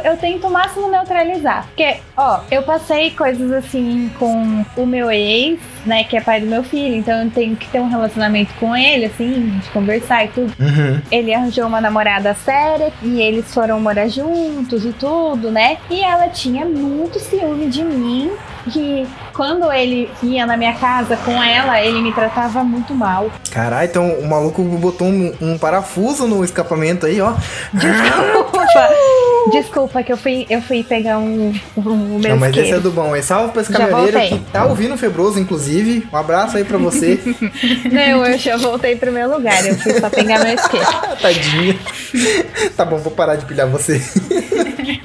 Eu tento o máximo neutralizar. Porque, ó, eu passei coisas assim com o meu ex, né, que é pai do meu filho, então eu tenho que ter um relacionamento com ele, assim, de conversar e tudo. Uhum. Ele arranjou uma namorada séria e eles foram morar juntos e tudo, né? E ela tinha muito ciúme de mim. E quando ele ia na minha casa com ela, ele me tratava muito mal. Caralho, então o maluco botou um, um parafuso no escapamento aí, ó. Desculpa, desculpa que eu fui, eu fui pegar um, um meu Não, mas esse é do bom. É salve pra esse caminhoneiro que tá ouvindo o Febroso, inclusive. Um abraço aí pra você. Não, eu já voltei pro meu lugar. Eu fui só pegar meu isqueiro. Tadinha. tá bom, vou parar de pilhar você.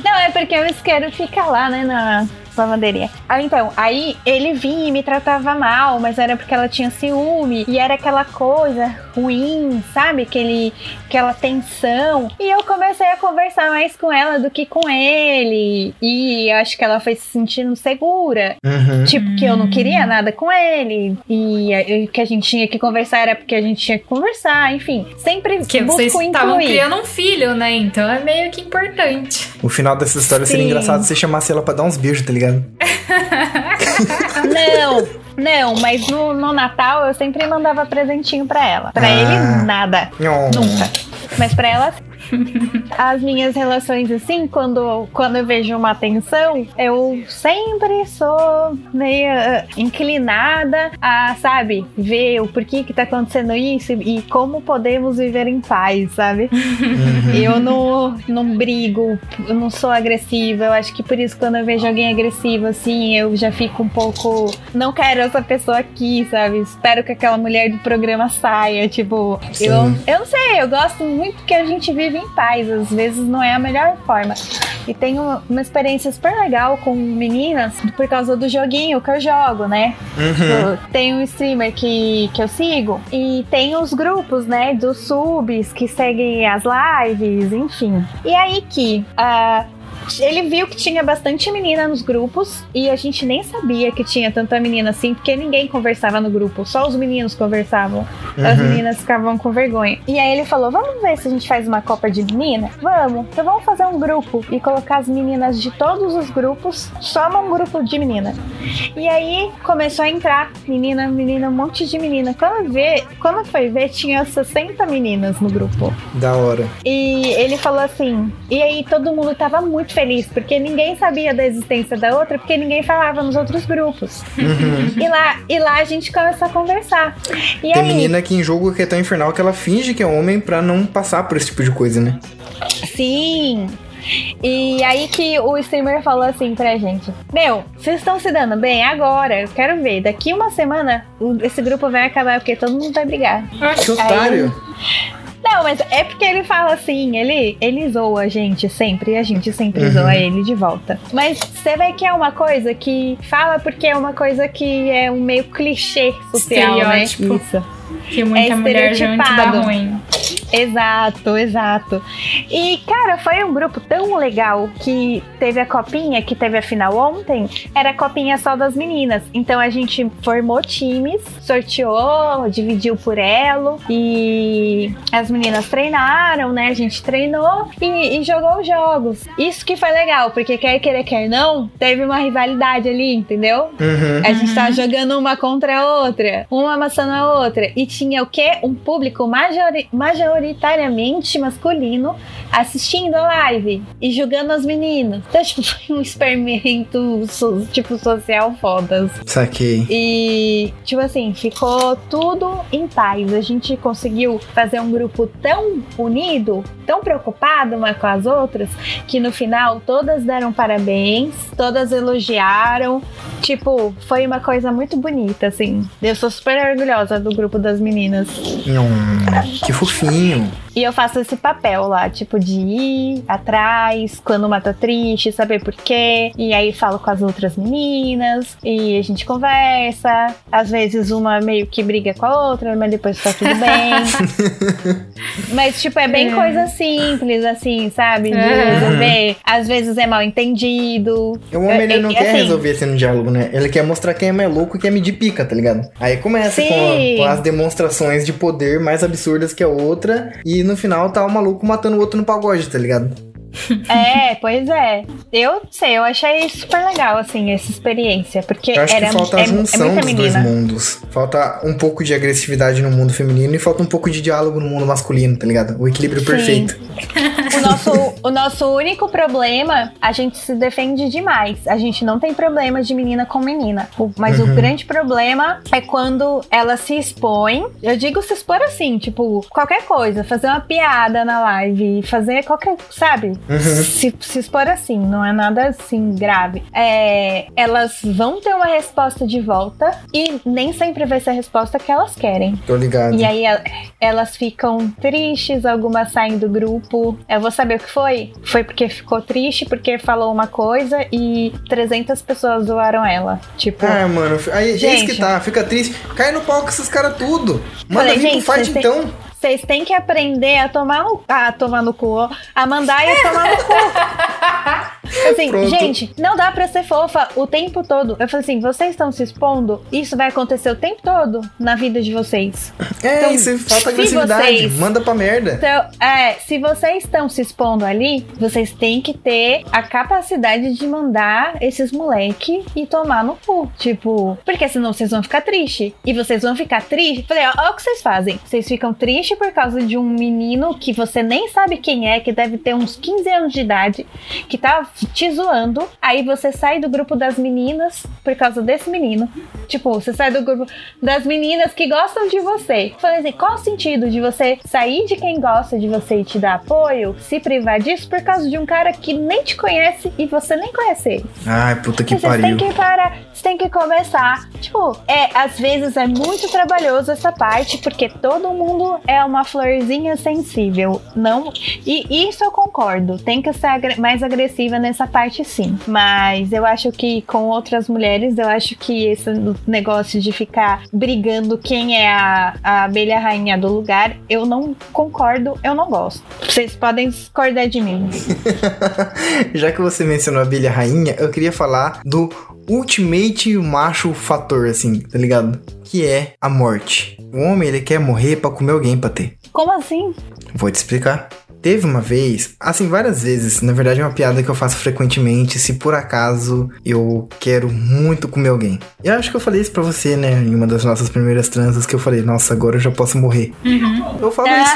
Não, é porque o isqueiro fica lá, né, na lavanderia. Ah, então, aí ele vinha e me tratava mal, mas era porque ela tinha ciúme. E era aquela coisa ruim, sabe? Aquele, aquela tensão. E eu comecei a conversar mais com ela do que com ele. E eu acho que ela foi se sentindo segura. Uhum. Tipo, que eu não queria nada com ele. E o que a gente tinha que conversar era porque a gente tinha que conversar. Enfim, sempre Porque busco vocês estavam criando um filho, né? Então é meio que importante. O final dessa história seria Sim. engraçado se você chamasse ela pra dar uns beijos, tá ligado? Não, não, mas no, no Natal eu sempre mandava presentinho pra ela. Pra Ah. ele, nada. Nhon. Nunca. Mas pra ela, as minhas relações assim, quando, quando eu vejo uma tensão, eu sempre sou meio eh, inclinada a, sabe, ver o porquê que tá acontecendo isso e, e como podemos viver em paz, sabe? Uhum. Eu não, não brigo, eu não sou agressiva. Eu acho que por isso, quando eu vejo alguém agressivo assim, eu já fico um pouco. Não quero essa pessoa aqui, sabe? Espero que aquela mulher do programa saia. Tipo, Sim. eu, eu não sei, eu gosto muito que a gente vive em paz. Às vezes não é a melhor forma. E tenho uma experiência super legal com meninas por causa do joguinho que eu jogo, né? Uhum. Tem um streamer que, que eu sigo e tem os grupos, né, dos subs que seguem as lives, enfim. E aí que ah, ele viu que tinha bastante menina nos grupos e a gente nem sabia que tinha tanta menina assim, porque ninguém conversava no grupo, só os meninos conversavam. As Uhum. meninas ficavam com vergonha. E aí ele falou: Vamos ver se a gente faz uma copa de menina? Vamos. Então vamos fazer um grupo e colocar as meninas de todos os grupos só num grupo de menina. E aí começou a entrar menina, menina, um monte de menina. Quando, vê, quando foi ver, tinha 60 meninas no grupo. Da hora. E ele falou assim. E aí todo mundo tava muito feliz, porque ninguém sabia da existência da outra, porque ninguém falava nos outros grupos. Uhum. E lá, e lá a gente começou a conversar. E Tem aí, menina que em jogo que é tão infernal que ela finge que é homem pra não passar por esse tipo de coisa, né? Sim. E aí que o streamer falou assim pra gente: Meu, vocês estão se dando bem agora? Eu quero ver. Daqui uma semana esse grupo vai acabar porque todo mundo vai brigar. Que otário. Não, mas é porque ele fala assim, ele, ele zoa a gente sempre e a gente sempre Uhum. zoa ele de volta. Mas você vê que é uma coisa que fala porque é uma coisa que é um meio clichê social, né? Isso. Que muita É mulher dá estereotipado. ruim. Exato, exato. E, cara, foi um grupo tão legal que teve a copinha, que teve a final ontem, era a copinha só das meninas. Então a gente formou times, sorteou, dividiu por elo e as meninas treinaram, né? A gente treinou e, e jogou os jogos. Isso que foi legal, porque quer querer, quer não, teve uma rivalidade ali, entendeu? Uhum. A gente tava jogando uma contra a outra, uma amassando a outra. E tinha o quê? Um público majori- majoritariamente masculino assistindo a live e julgando as meninas. Então, tipo, foi um experimento, tipo, social fodas. Saquei. E, tipo assim, ficou tudo em paz. A gente conseguiu fazer um grupo tão unido, tão preocupado uma com as outras, que no final todas deram parabéns, todas elogiaram. Tipo, foi uma coisa muito bonita, assim. Eu sou super orgulhosa do grupo das meninas. Nhon. Que fofinho. sozinho E eu faço esse papel lá, tipo, de ir atrás, quando uma tá triste, saber por quê. E aí falo com as outras meninas, e a gente conversa. Às vezes uma meio que briga com a outra, mas depois tá tudo bem. mas, tipo, é bem É. coisa simples, assim, sabe? De É. resolver. Às vezes é mal entendido. O homem ele É, não é, quer assim, resolver esse no diálogo, né? Ele quer mostrar quem é mais louco e quer medir pica, tá ligado? Aí começa com, com as demonstrações de poder mais absurdas que a outra. E no final tá o maluco matando o outro no pagode, tá ligado? É, pois é. Eu sei, eu achei super legal, assim, essa experiência. Porque Eu acho era que falta é, a junção é muita dos dois mundos. Falta um pouco de agressividade no mundo feminino e falta um pouco de diálogo no mundo masculino, tá ligado? O equilíbrio Sim. perfeito. O nosso, o nosso único problema, a gente se defende demais. A gente não tem problema de menina com menina. Mas Uhum. o grande problema é quando ela se expõe. Eu digo se expor assim, tipo, qualquer coisa, fazer uma piada na live, fazer qualquer, sabe? Uhum. Se, se expor assim, não é nada assim grave. É, elas vão ter uma resposta de volta e nem sempre vai ser a resposta que elas querem. Tô ligado. E aí el- elas ficam tristes, algumas saem do grupo. Eu vou saber o que foi? Foi porque ficou triste, porque falou uma coisa e 300 pessoas zoaram ela. Tipo, Ah, mano, aí é isso Gente. que tá, fica triste. Cai no pau com esses caras tudo. Manda Falei, vir gente, pro fight então. Vocês têm que aprender a tomar no, a tomar no cu, ó, a mandar e a tomar no cu. Assim, Pronto. gente, não dá pra ser fofa o tempo todo. Eu falei assim, vocês estão se expondo, isso vai acontecer o tempo todo na vida de vocês. É, Então, isso falta agressividade. vocês- Manda pra merda. Então, é, se vocês estão se expondo ali, vocês têm que ter a capacidade de mandar esses moleque e tomar no cu. Tipo, porque senão vocês vão ficar tristes. E vocês vão ficar tristes. Falei, ó, ó o que vocês fazem. Vocês ficam tristes por causa de um menino que você nem sabe quem é, que deve ter uns 15 anos de idade, que tá te zoando. Aí você sai do grupo das meninas por causa desse menino. Tipo, você sai do grupo das meninas que gostam de você. Falei assim, qual o sentido de você sair de quem gosta de você e te dar apoio, se privar disso por causa de um cara que nem te conhece e você nem conhece ele? Ai, puta que Vocês têm pariu. que parar, vocês têm que começar. Tipo, é, às vezes é muito trabalhoso essa parte, porque todo mundo é uma florzinha sensível. Não. E isso eu concordo. Tem que ser agre- mais agressiva nessa parte, sim. Mas eu acho que com outras mulheres, eu acho que esse negócio de ficar brigando quem é a, a abelha rainha do lugar, eu não concordo, eu não gosto. Vocês podem discordar de mim. Já que você mencionou a abelha rainha, eu queria falar do ultimate macho fator, assim, tá ligado? Que é a morte. O homem, ele quer morrer pra comer alguém pra ter. Como assim? Vou te explicar. Teve uma vez, assim, várias vezes, na verdade é uma piada que eu faço frequentemente, se por acaso eu quero muito comer alguém. Eu acho que eu falei isso pra você, né, em uma das nossas primeiras transas, que eu falei, nossa, agora eu já posso morrer. Eu falo isso.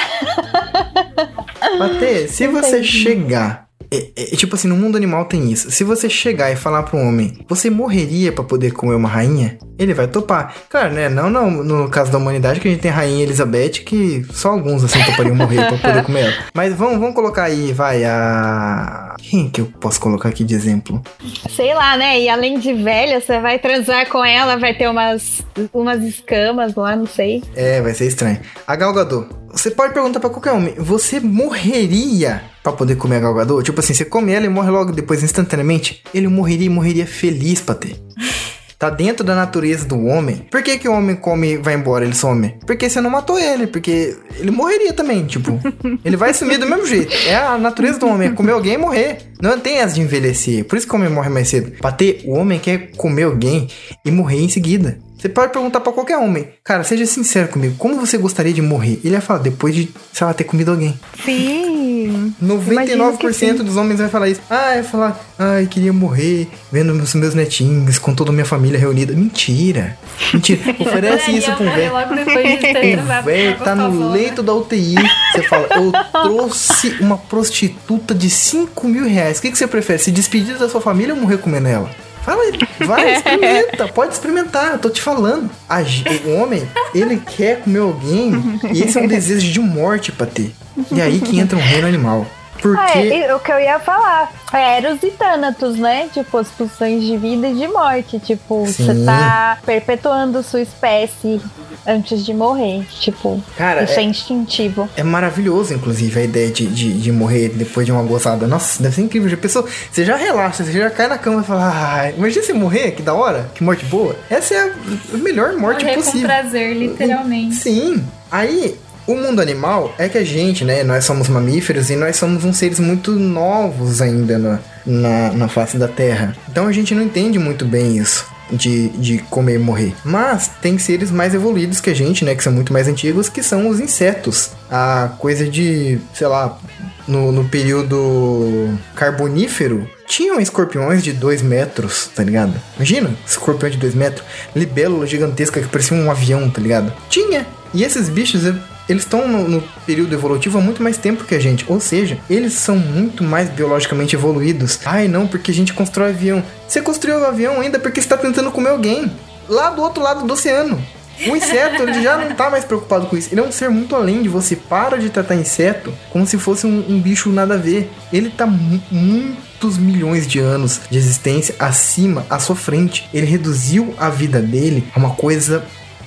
Bater, se você chegar. É- é- tipo assim, no mundo animal tem isso. Se você chegar e falar pro homem, você morreria pra poder comer uma rainha? Ele vai topar. Claro, né? Não, não no caso da humanidade, que a gente tem a rainha Elizabeth, que só alguns assim topariam morrer pra poder comer ela. Mas vamos, vamos colocar aí, vai, a. Quem que eu posso colocar aqui de exemplo? Sei lá, né? E além de velha, você vai transar com ela, vai ter umas, umas escamas lá, não sei. É, vai ser estranho. A Gal Gadot. Você pode perguntar pra qualquer homem, você morreria pra poder comer a Gal Gadot? Tipo assim, você come ela e morre logo depois instantaneamente? Ele morreria e morreria feliz pra ter. Tá dentro da natureza do homem. Por que, que o homem come e vai embora, ele some? Porque você não matou ele, porque ele morreria também, tipo. ele vai sumir do mesmo jeito. É a natureza do homem, é comer alguém e morrer. Não tem essa de envelhecer. Por isso que o homem morre mais cedo. Pra ter, o homem quer comer alguém e morrer em seguida. Você pode perguntar pra qualquer homem, cara, seja sincero comigo, como você gostaria de morrer? Ele vai falar, depois de, sei lá, ter comido alguém. Sim. 99% dos homens vai falar isso. Ah, vai falar, ai, queria morrer vendo os meus netinhos com toda a minha família reunida. Mentira. Mentira. Oferece isso um velho. O velho tá no leito da UTI. Você fala, eu trouxe uma prostituta de 5 mil reais. O que, que você prefere? Se despedir da sua família ou morrer comendo ela? Fala, vai, experimenta, pode experimentar, eu tô te falando. A o homem, ele quer comer alguém e esse é um desejo de morte pra ter. E aí que entra um reino animal. Porque. Ah, é, o que eu ia falar. É Eros e Thanatos, né? Tipo, as pulsões de vida e de morte. Tipo, Sim. você tá perpetuando sua espécie antes de morrer. Tipo, Cara, isso é, é- instintivo. É maravilhoso, inclusive, a ideia de, de, de morrer depois de uma gozada. Nossa, deve ser incrível. Já pensou? Você já relaxa, você já cai na cama e fala, ai, imagina você morrer, que da hora, que morte boa. Essa é a melhor morte Morrer com possível. prazer, literalmente. Sim. Aí, o mundo animal é que a gente, né, nós somos mamíferos e nós somos uns seres muito novos ainda na, na, na face da Terra. Então a gente não entende muito bem isso. De, de comer e morrer. Mas tem seres mais evoluídos que a gente, né? Que são muito mais antigos, que são os insetos. A coisa de, sei lá, no, no período carbonífero, tinham escorpiões de 2 metros, tá ligado? Imagina, escorpião de 2 metros, libélula gigantesca que parecia um avião, tá ligado? Tinha. E esses bichos, eles estão no, no período evolutivo há muito mais tempo que a gente. Ou seja, eles são muito mais biologicamente evoluídos. Ai, não, porque a gente constrói avião. Você construiu o avião ainda porque você tá tentando comer alguém. Lá do outro lado do oceano. O inseto, ele já não tá mais preocupado com isso. Ele é um ser muito além de você. Para de tratar inseto como se fosse um, um bicho nada a ver. Ele tá mu- muitos milhões de anos de existência acima, à sua frente. Ele reduziu a vida dele a uma coisa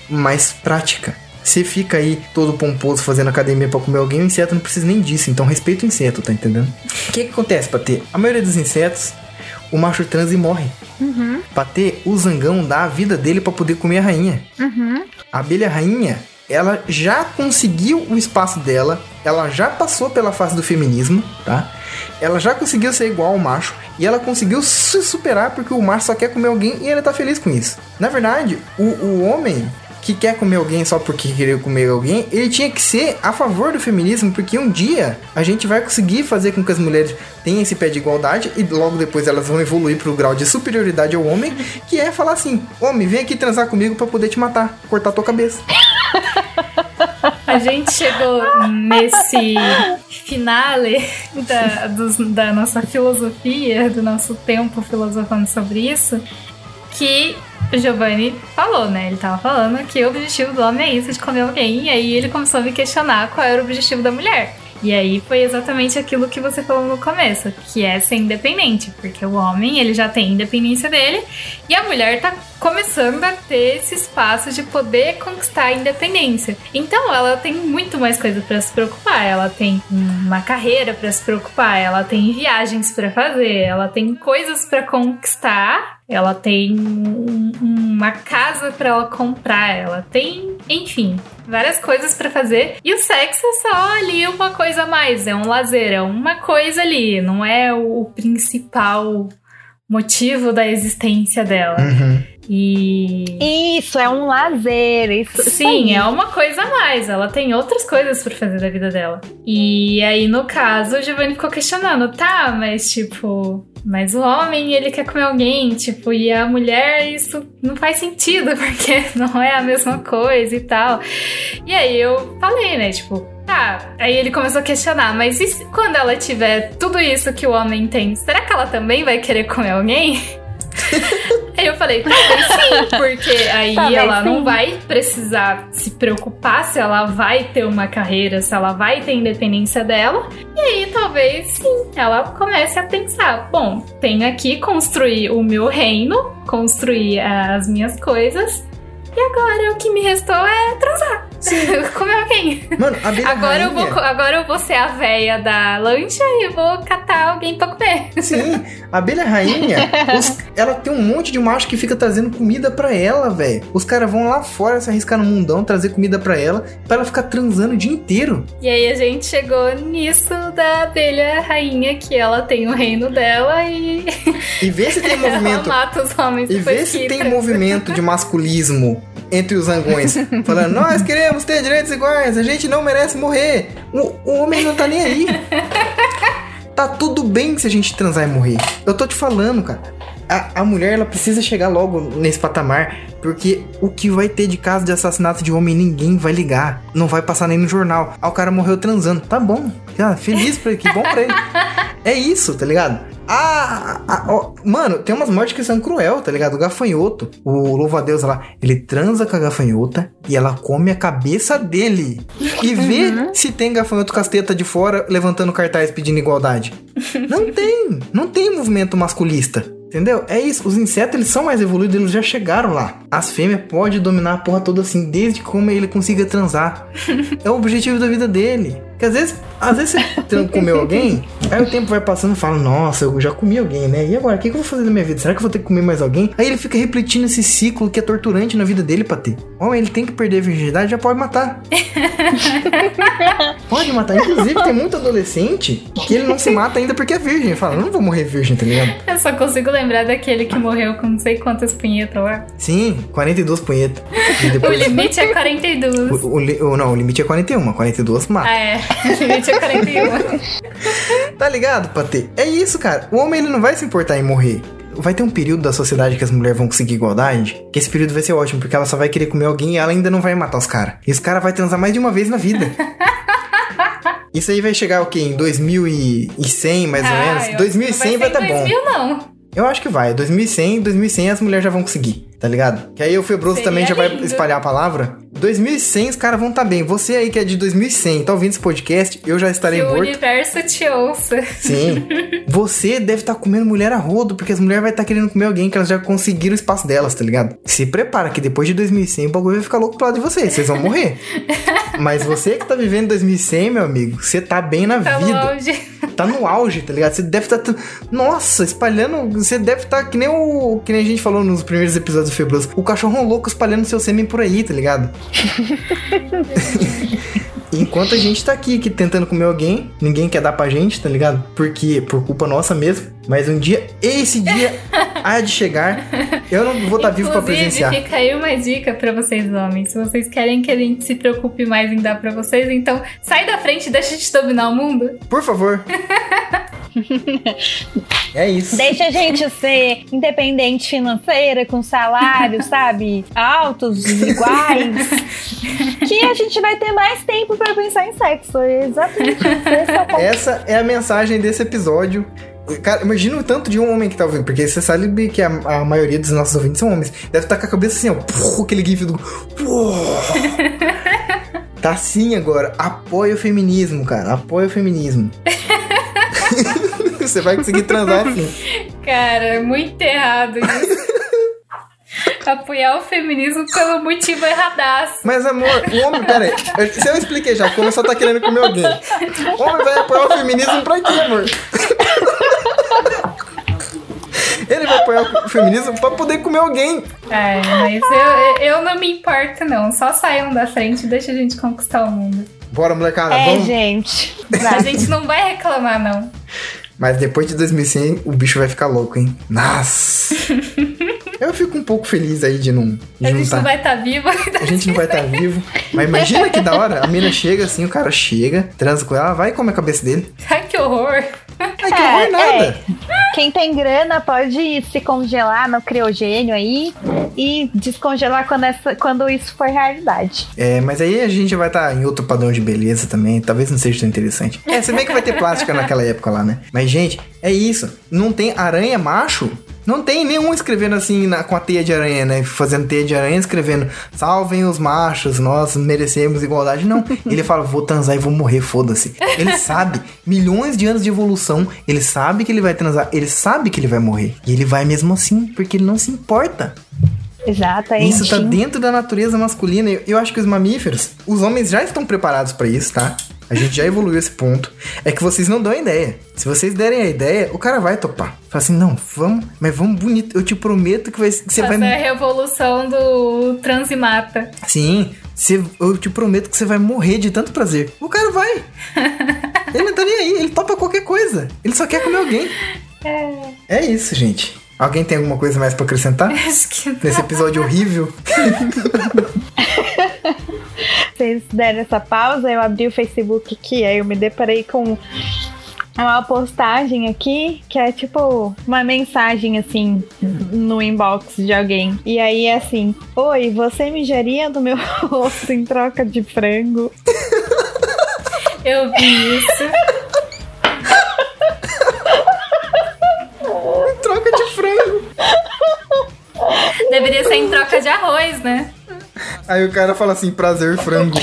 mais prática. Você fica aí todo pomposo fazendo academia pra comer alguém, o inseto não precisa nem disso. Então respeita o inseto, tá entendendo? O que, que acontece, Patê? A maioria dos insetos, o macho transa e morre. Patê, o zangão dá a vida dele pra poder comer a rainha. A abelha rainha, ela já conseguiu o espaço dela, ela já passou pela fase do feminismo, tá? Ela já conseguiu ser igual ao macho e ela conseguiu se superar porque o macho só quer comer alguém e ele tá feliz com isso. Na verdade, o, o homem que quer comer alguém só porque querer comer alguém, ele tinha que ser a favor do feminismo, porque um dia a gente vai conseguir fazer com que as mulheres tenham esse pé de igualdade e logo depois elas vão evoluir pro grau de superioridade ao homem, que é falar assim: homem, vem aqui transar comigo pra poder te matar, cortar tua cabeça. A gente chegou nesse finale da, dos- da nossa filosofia, do nosso tempo filosofando sobre isso, que o Giovanni falou, né? Ele tava falando que o objetivo do homem é isso, de comer alguém, e aí ele começou a me questionar qual era o objetivo da mulher. E aí foi exatamente aquilo que você falou no começo, que é ser independente, porque o homem, ele já tem a independência dele, e a mulher tá começando a ter esse espaço de poder conquistar a independência. Então ela tem muito mais coisa pra se preocupar. Ela tem uma carreira pra se preocupar, ela tem viagens pra fazer, ela tem coisas pra conquistar, ela tem um- uma casa pra ela comprar, ela tem, enfim, várias coisas pra fazer. E o sexo é só ali uma coisa a mais, é um lazer, é uma coisa ali, não é o principal motivo da existência dela. Uhum. E Isso, é um lazer. Isso, Sim, é uma coisa a mais. Ela tem outras coisas pra fazer da vida dela. E aí, no caso, o Giovanni ficou questionando, tá, mas tipo. Mas o homem, ele quer comer alguém, tipo, e a mulher, isso não faz sentido, porque não é a mesma coisa e tal. E aí eu falei, né, tipo, tá. Aí ele começou a questionar, mas e se- quando ela tiver tudo isso que o homem tem, será que ela também vai querer comer alguém? Aí eu falei, talvez sim, porque aí Talvez ela não sim. vai precisar se preocupar se ela vai ter uma carreira, se ela vai ter independência dela. E aí talvez sim, ela comece a pensar: bom, tenho aqui construir o meu reino, construir as minhas coisas. E agora o que me restou é transar. Comer alguém. Mano, a abelha Agora eu, rainha... vou, co- agora eu vou ser a véia da lancha e vou catar alguém pra comer. Sim, a abelha rainha, os- ela tem um monte de macho que fica trazendo comida pra ela, velho. Os caras vão lá fora se arriscar no mundão, trazer comida pra ela, pra ela ficar transando o dia inteiro. E aí a gente chegou nisso da abelha rainha, que ela tem o reino dela e E vê se tem ela movimento. mata os homens E vê se tem movimento de masculismo entre os zangões. Falando, nós queremos ter direitos iguais, a gente não merece morrer. O, o homem não tá nem aí. Tá tudo bem se a gente transar e morrer. Eu tô te falando, cara. A, a mulher, ela precisa chegar logo nesse patamar. Porque o que vai ter de caso de assassinato de homem, ninguém vai ligar. Não vai passar nem no jornal. Ah, o cara morreu transando. Tá bom. Ah, feliz pra ele, que bom pra ele. É isso, tá ligado? Ah, ah, ó, mano, tem umas mortes que são cruel, tá ligado? O gafanhoto, o louva-a-Deus lá, ele transa com a gafanhota e ela come a cabeça dele. E vê se tem gafanhoto casteta de fora levantando cartaz pedindo igualdade. Não tem, não tem movimento masculista. Entendeu? É isso. Os insetos, eles são mais evoluídos, eles já chegaram lá. As fêmeas podem dominar a porra toda assim, desde como ele consiga transar. é o objetivo da vida dele. Porque às vezes, às vezes você comeu alguém, aí o tempo vai passando e fala, nossa, eu já comi alguém, né? E agora, o que, que eu vou fazer na minha vida? Será que eu vou ter que comer mais alguém? Aí ele fica repetindo esse ciclo que é torturante na vida dele pra ter. Homem, ele tem que perder a virgindade, já pode matar. pode matar. Inclusive, tem muito adolescente que ele não se mata ainda porque é virgem. Fala, eu não vou morrer virgem, tá ligado? Eu só consigo lembrar daquele que morreu com não sei quantas punhetas lá. Sim, 42 punhetas. E O depois... limite é 42. O, o o- não, o limite é 41, 42 mata. Ah, é. Limite é 41. Tá ligado, Patê? É isso, cara. O homem ele não vai se importar em morrer. Vai ter um período da sociedade que as mulheres vão conseguir igualdade, que esse período vai ser ótimo, porque ela só vai querer comer alguém e ela ainda não vai matar os caras. E os caras vai transar mais de uma vez na vida. Isso aí vai chegar o quê? Em 2100, mais ou Ah, menos? eu- 2100 vai ser tá em bom. 2000 não. Eu acho que vai. 2100, 2100 as mulheres já vão conseguir, tá ligado? Que aí o Febroso Seria também já vai lindo. espalhar a palavra. 2100 os caras vão tá bem. Você aí que é de 2100, tá ouvindo esse podcast, eu já estarei Que o morto. universo te ouça. Sim. Você deve estar comendo mulher a rodo, porque as mulheres vai estar querendo comer alguém que elas já conseguiram o espaço delas, tá ligado? Se prepara que depois de 2100 o bagulho vai ficar louco pro lado de vocês, vocês vão morrer. Mas você que tá vivendo 2100, meu amigo, você tá bem na Tá vida. longe. Tá no auge, tá ligado? Você deve estar. Tá... Nossa, espalhando. Você deve estar que nem o. Que nem a gente falou nos primeiros episódios do Febroso. O cachorro louco espalhando seu sêmen por aí, tá ligado? Enquanto a gente tá aqui, aqui tentando comer alguém, ninguém quer dar pra gente, tá ligado? Porque por culpa nossa mesmo. Mas um dia, esse dia há de chegar. Eu não vou estar vivo pra Inclusive, presenciar. fica aí uma dica pra vocês, homens. Se vocês querem que a gente se preocupe mais em dar pra vocês, então sai da frente e deixa de dominar o mundo. Por favor. é isso. Deixa a gente ser independente financeira, com salários, sabe? Altos, iguais. que a gente vai ter mais tempo pra pensar em sexo. É exatamente isso. É. Essa é a mensagem desse episódio. Cara, imagina o tanto de um homem que tá ouvindo, porque você sabe que a, a maioria dos nossos ouvintes são homens. Deve estar com a cabeça assim, ó, pô, aquele gif do. pô. tá assim agora. Apoia o feminismo, cara. Apoia o feminismo. você vai conseguir transar assim. Cara, muito errado isso. Apoiar o feminismo pelo motivo erradaço. Mas, amor, o homem, pera aí. eu- Se eu expliquei já, como só tá querendo comer alguém. O homem vai apoiar o feminismo pra quê, amor? Ele vai apoiar o feminismo pra poder comer alguém. É, mas eu, eu não me importo, não. Só saiam da frente e deixa a gente conquistar o mundo. Bora, molecada, É, vamos. gente. A gente não vai reclamar, não. Mas depois de 2100, o bicho vai ficar louco, hein? Nossa! Eu fico um pouco feliz aí de não, de A não gente tá. não vai estar vivo. A gente não vai estar vivo. Mas imagina que da hora. A mina chega assim, o cara chega, transa com ela, vai e come a cabeça dele. Ai, que horror. Ai, que horror nada. Quem tem grana pode se congelar no criogênio aí e descongelar quando, essa, quando isso for realidade. É, mas aí a gente vai estar em outro padrão de beleza também. Talvez não seja tão interessante. É, se bem que vai ter plástica naquela época lá, né? Mas, gente, é isso. Não tem aranha macho. Não tem nenhum escrevendo assim na- com a teia de aranha, né? Fazendo teia de aranha, escrevendo salvem os machos, nós merecemos igualdade. Não. Ele fala, vou transar e vou morrer, foda-se. Ele sabe, milhões de anos de evolução, ele sabe que ele vai transar, ele sabe que ele vai morrer. E ele vai mesmo assim, porque ele não se importa. Exato, é Isso tá dentro da natureza masculina. Eu, eu acho que os mamíferos, os homens já estão preparados pra isso, tá? A gente já evoluiu esse ponto. É que vocês não dão a ideia. Se vocês derem a ideia, o cara vai topar. Fala assim, não, vamos, mas vamos bonito. Eu te prometo que, vai, que você Fazer vai. a revolução do transimata. Sim, você- eu te prometo que você vai morrer de tanto prazer. O cara vai. ele não tá nem aí, ele topa qualquer coisa. Ele só quer comer alguém. É isso, gente. Alguém tem alguma coisa mais pra acrescentar? Acho que não. Nesse episódio horrível? vocês deram essa pausa, eu abri o Facebook aqui, aí eu me deparei com uma postagem aqui que é tipo uma mensagem assim no inbox de alguém. E aí é assim: Oi, você mijaria do meu rosto em troca de frango? Eu vi isso. em troca de frango. Deveria ser em troca de arroz, né? Aí o cara fala assim, prazer, frango.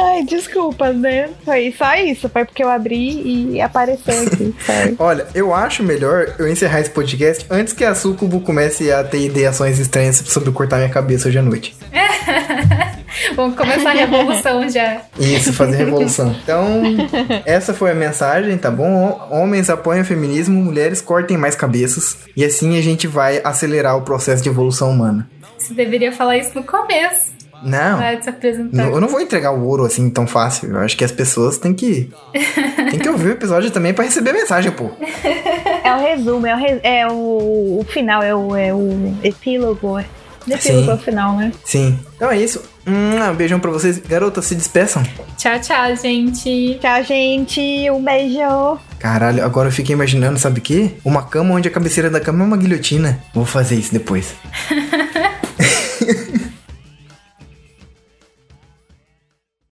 Ai, desculpa, né? Foi só isso. Foi porque eu abri e apareceu aqui. Olha, eu acho melhor eu encerrar esse podcast antes que a Sucubo comece a ter ideações estranhas sobre cortar minha cabeça hoje à noite. Vamos começar a revolução já. Isso, fazer revolução. Então, essa foi a mensagem, tá bom? Homens apoiam o feminismo, mulheres cortem mais cabeças. E assim a gente vai acelerar o processo de evolução humana. Você deveria falar isso no começo. Não. Vai se apresentar. Eu não vou entregar o ouro assim tão fácil. Eu acho que as pessoas têm que. tem que ouvir o episódio também pra receber a mensagem, pô. É o resumo, é o, re- é o, o final, é o, é o epílogo. Epílogo Sim. é o final, né? Sim. Então é isso. Um beijão pra vocês. Garotas, se despeçam. Tchau, tchau, gente. Tchau, gente. Um beijo. Caralho, agora eu fiquei imaginando, sabe o quê? Uma cama onde a cabeceira da cama é uma guilhotina. Vou fazer isso depois.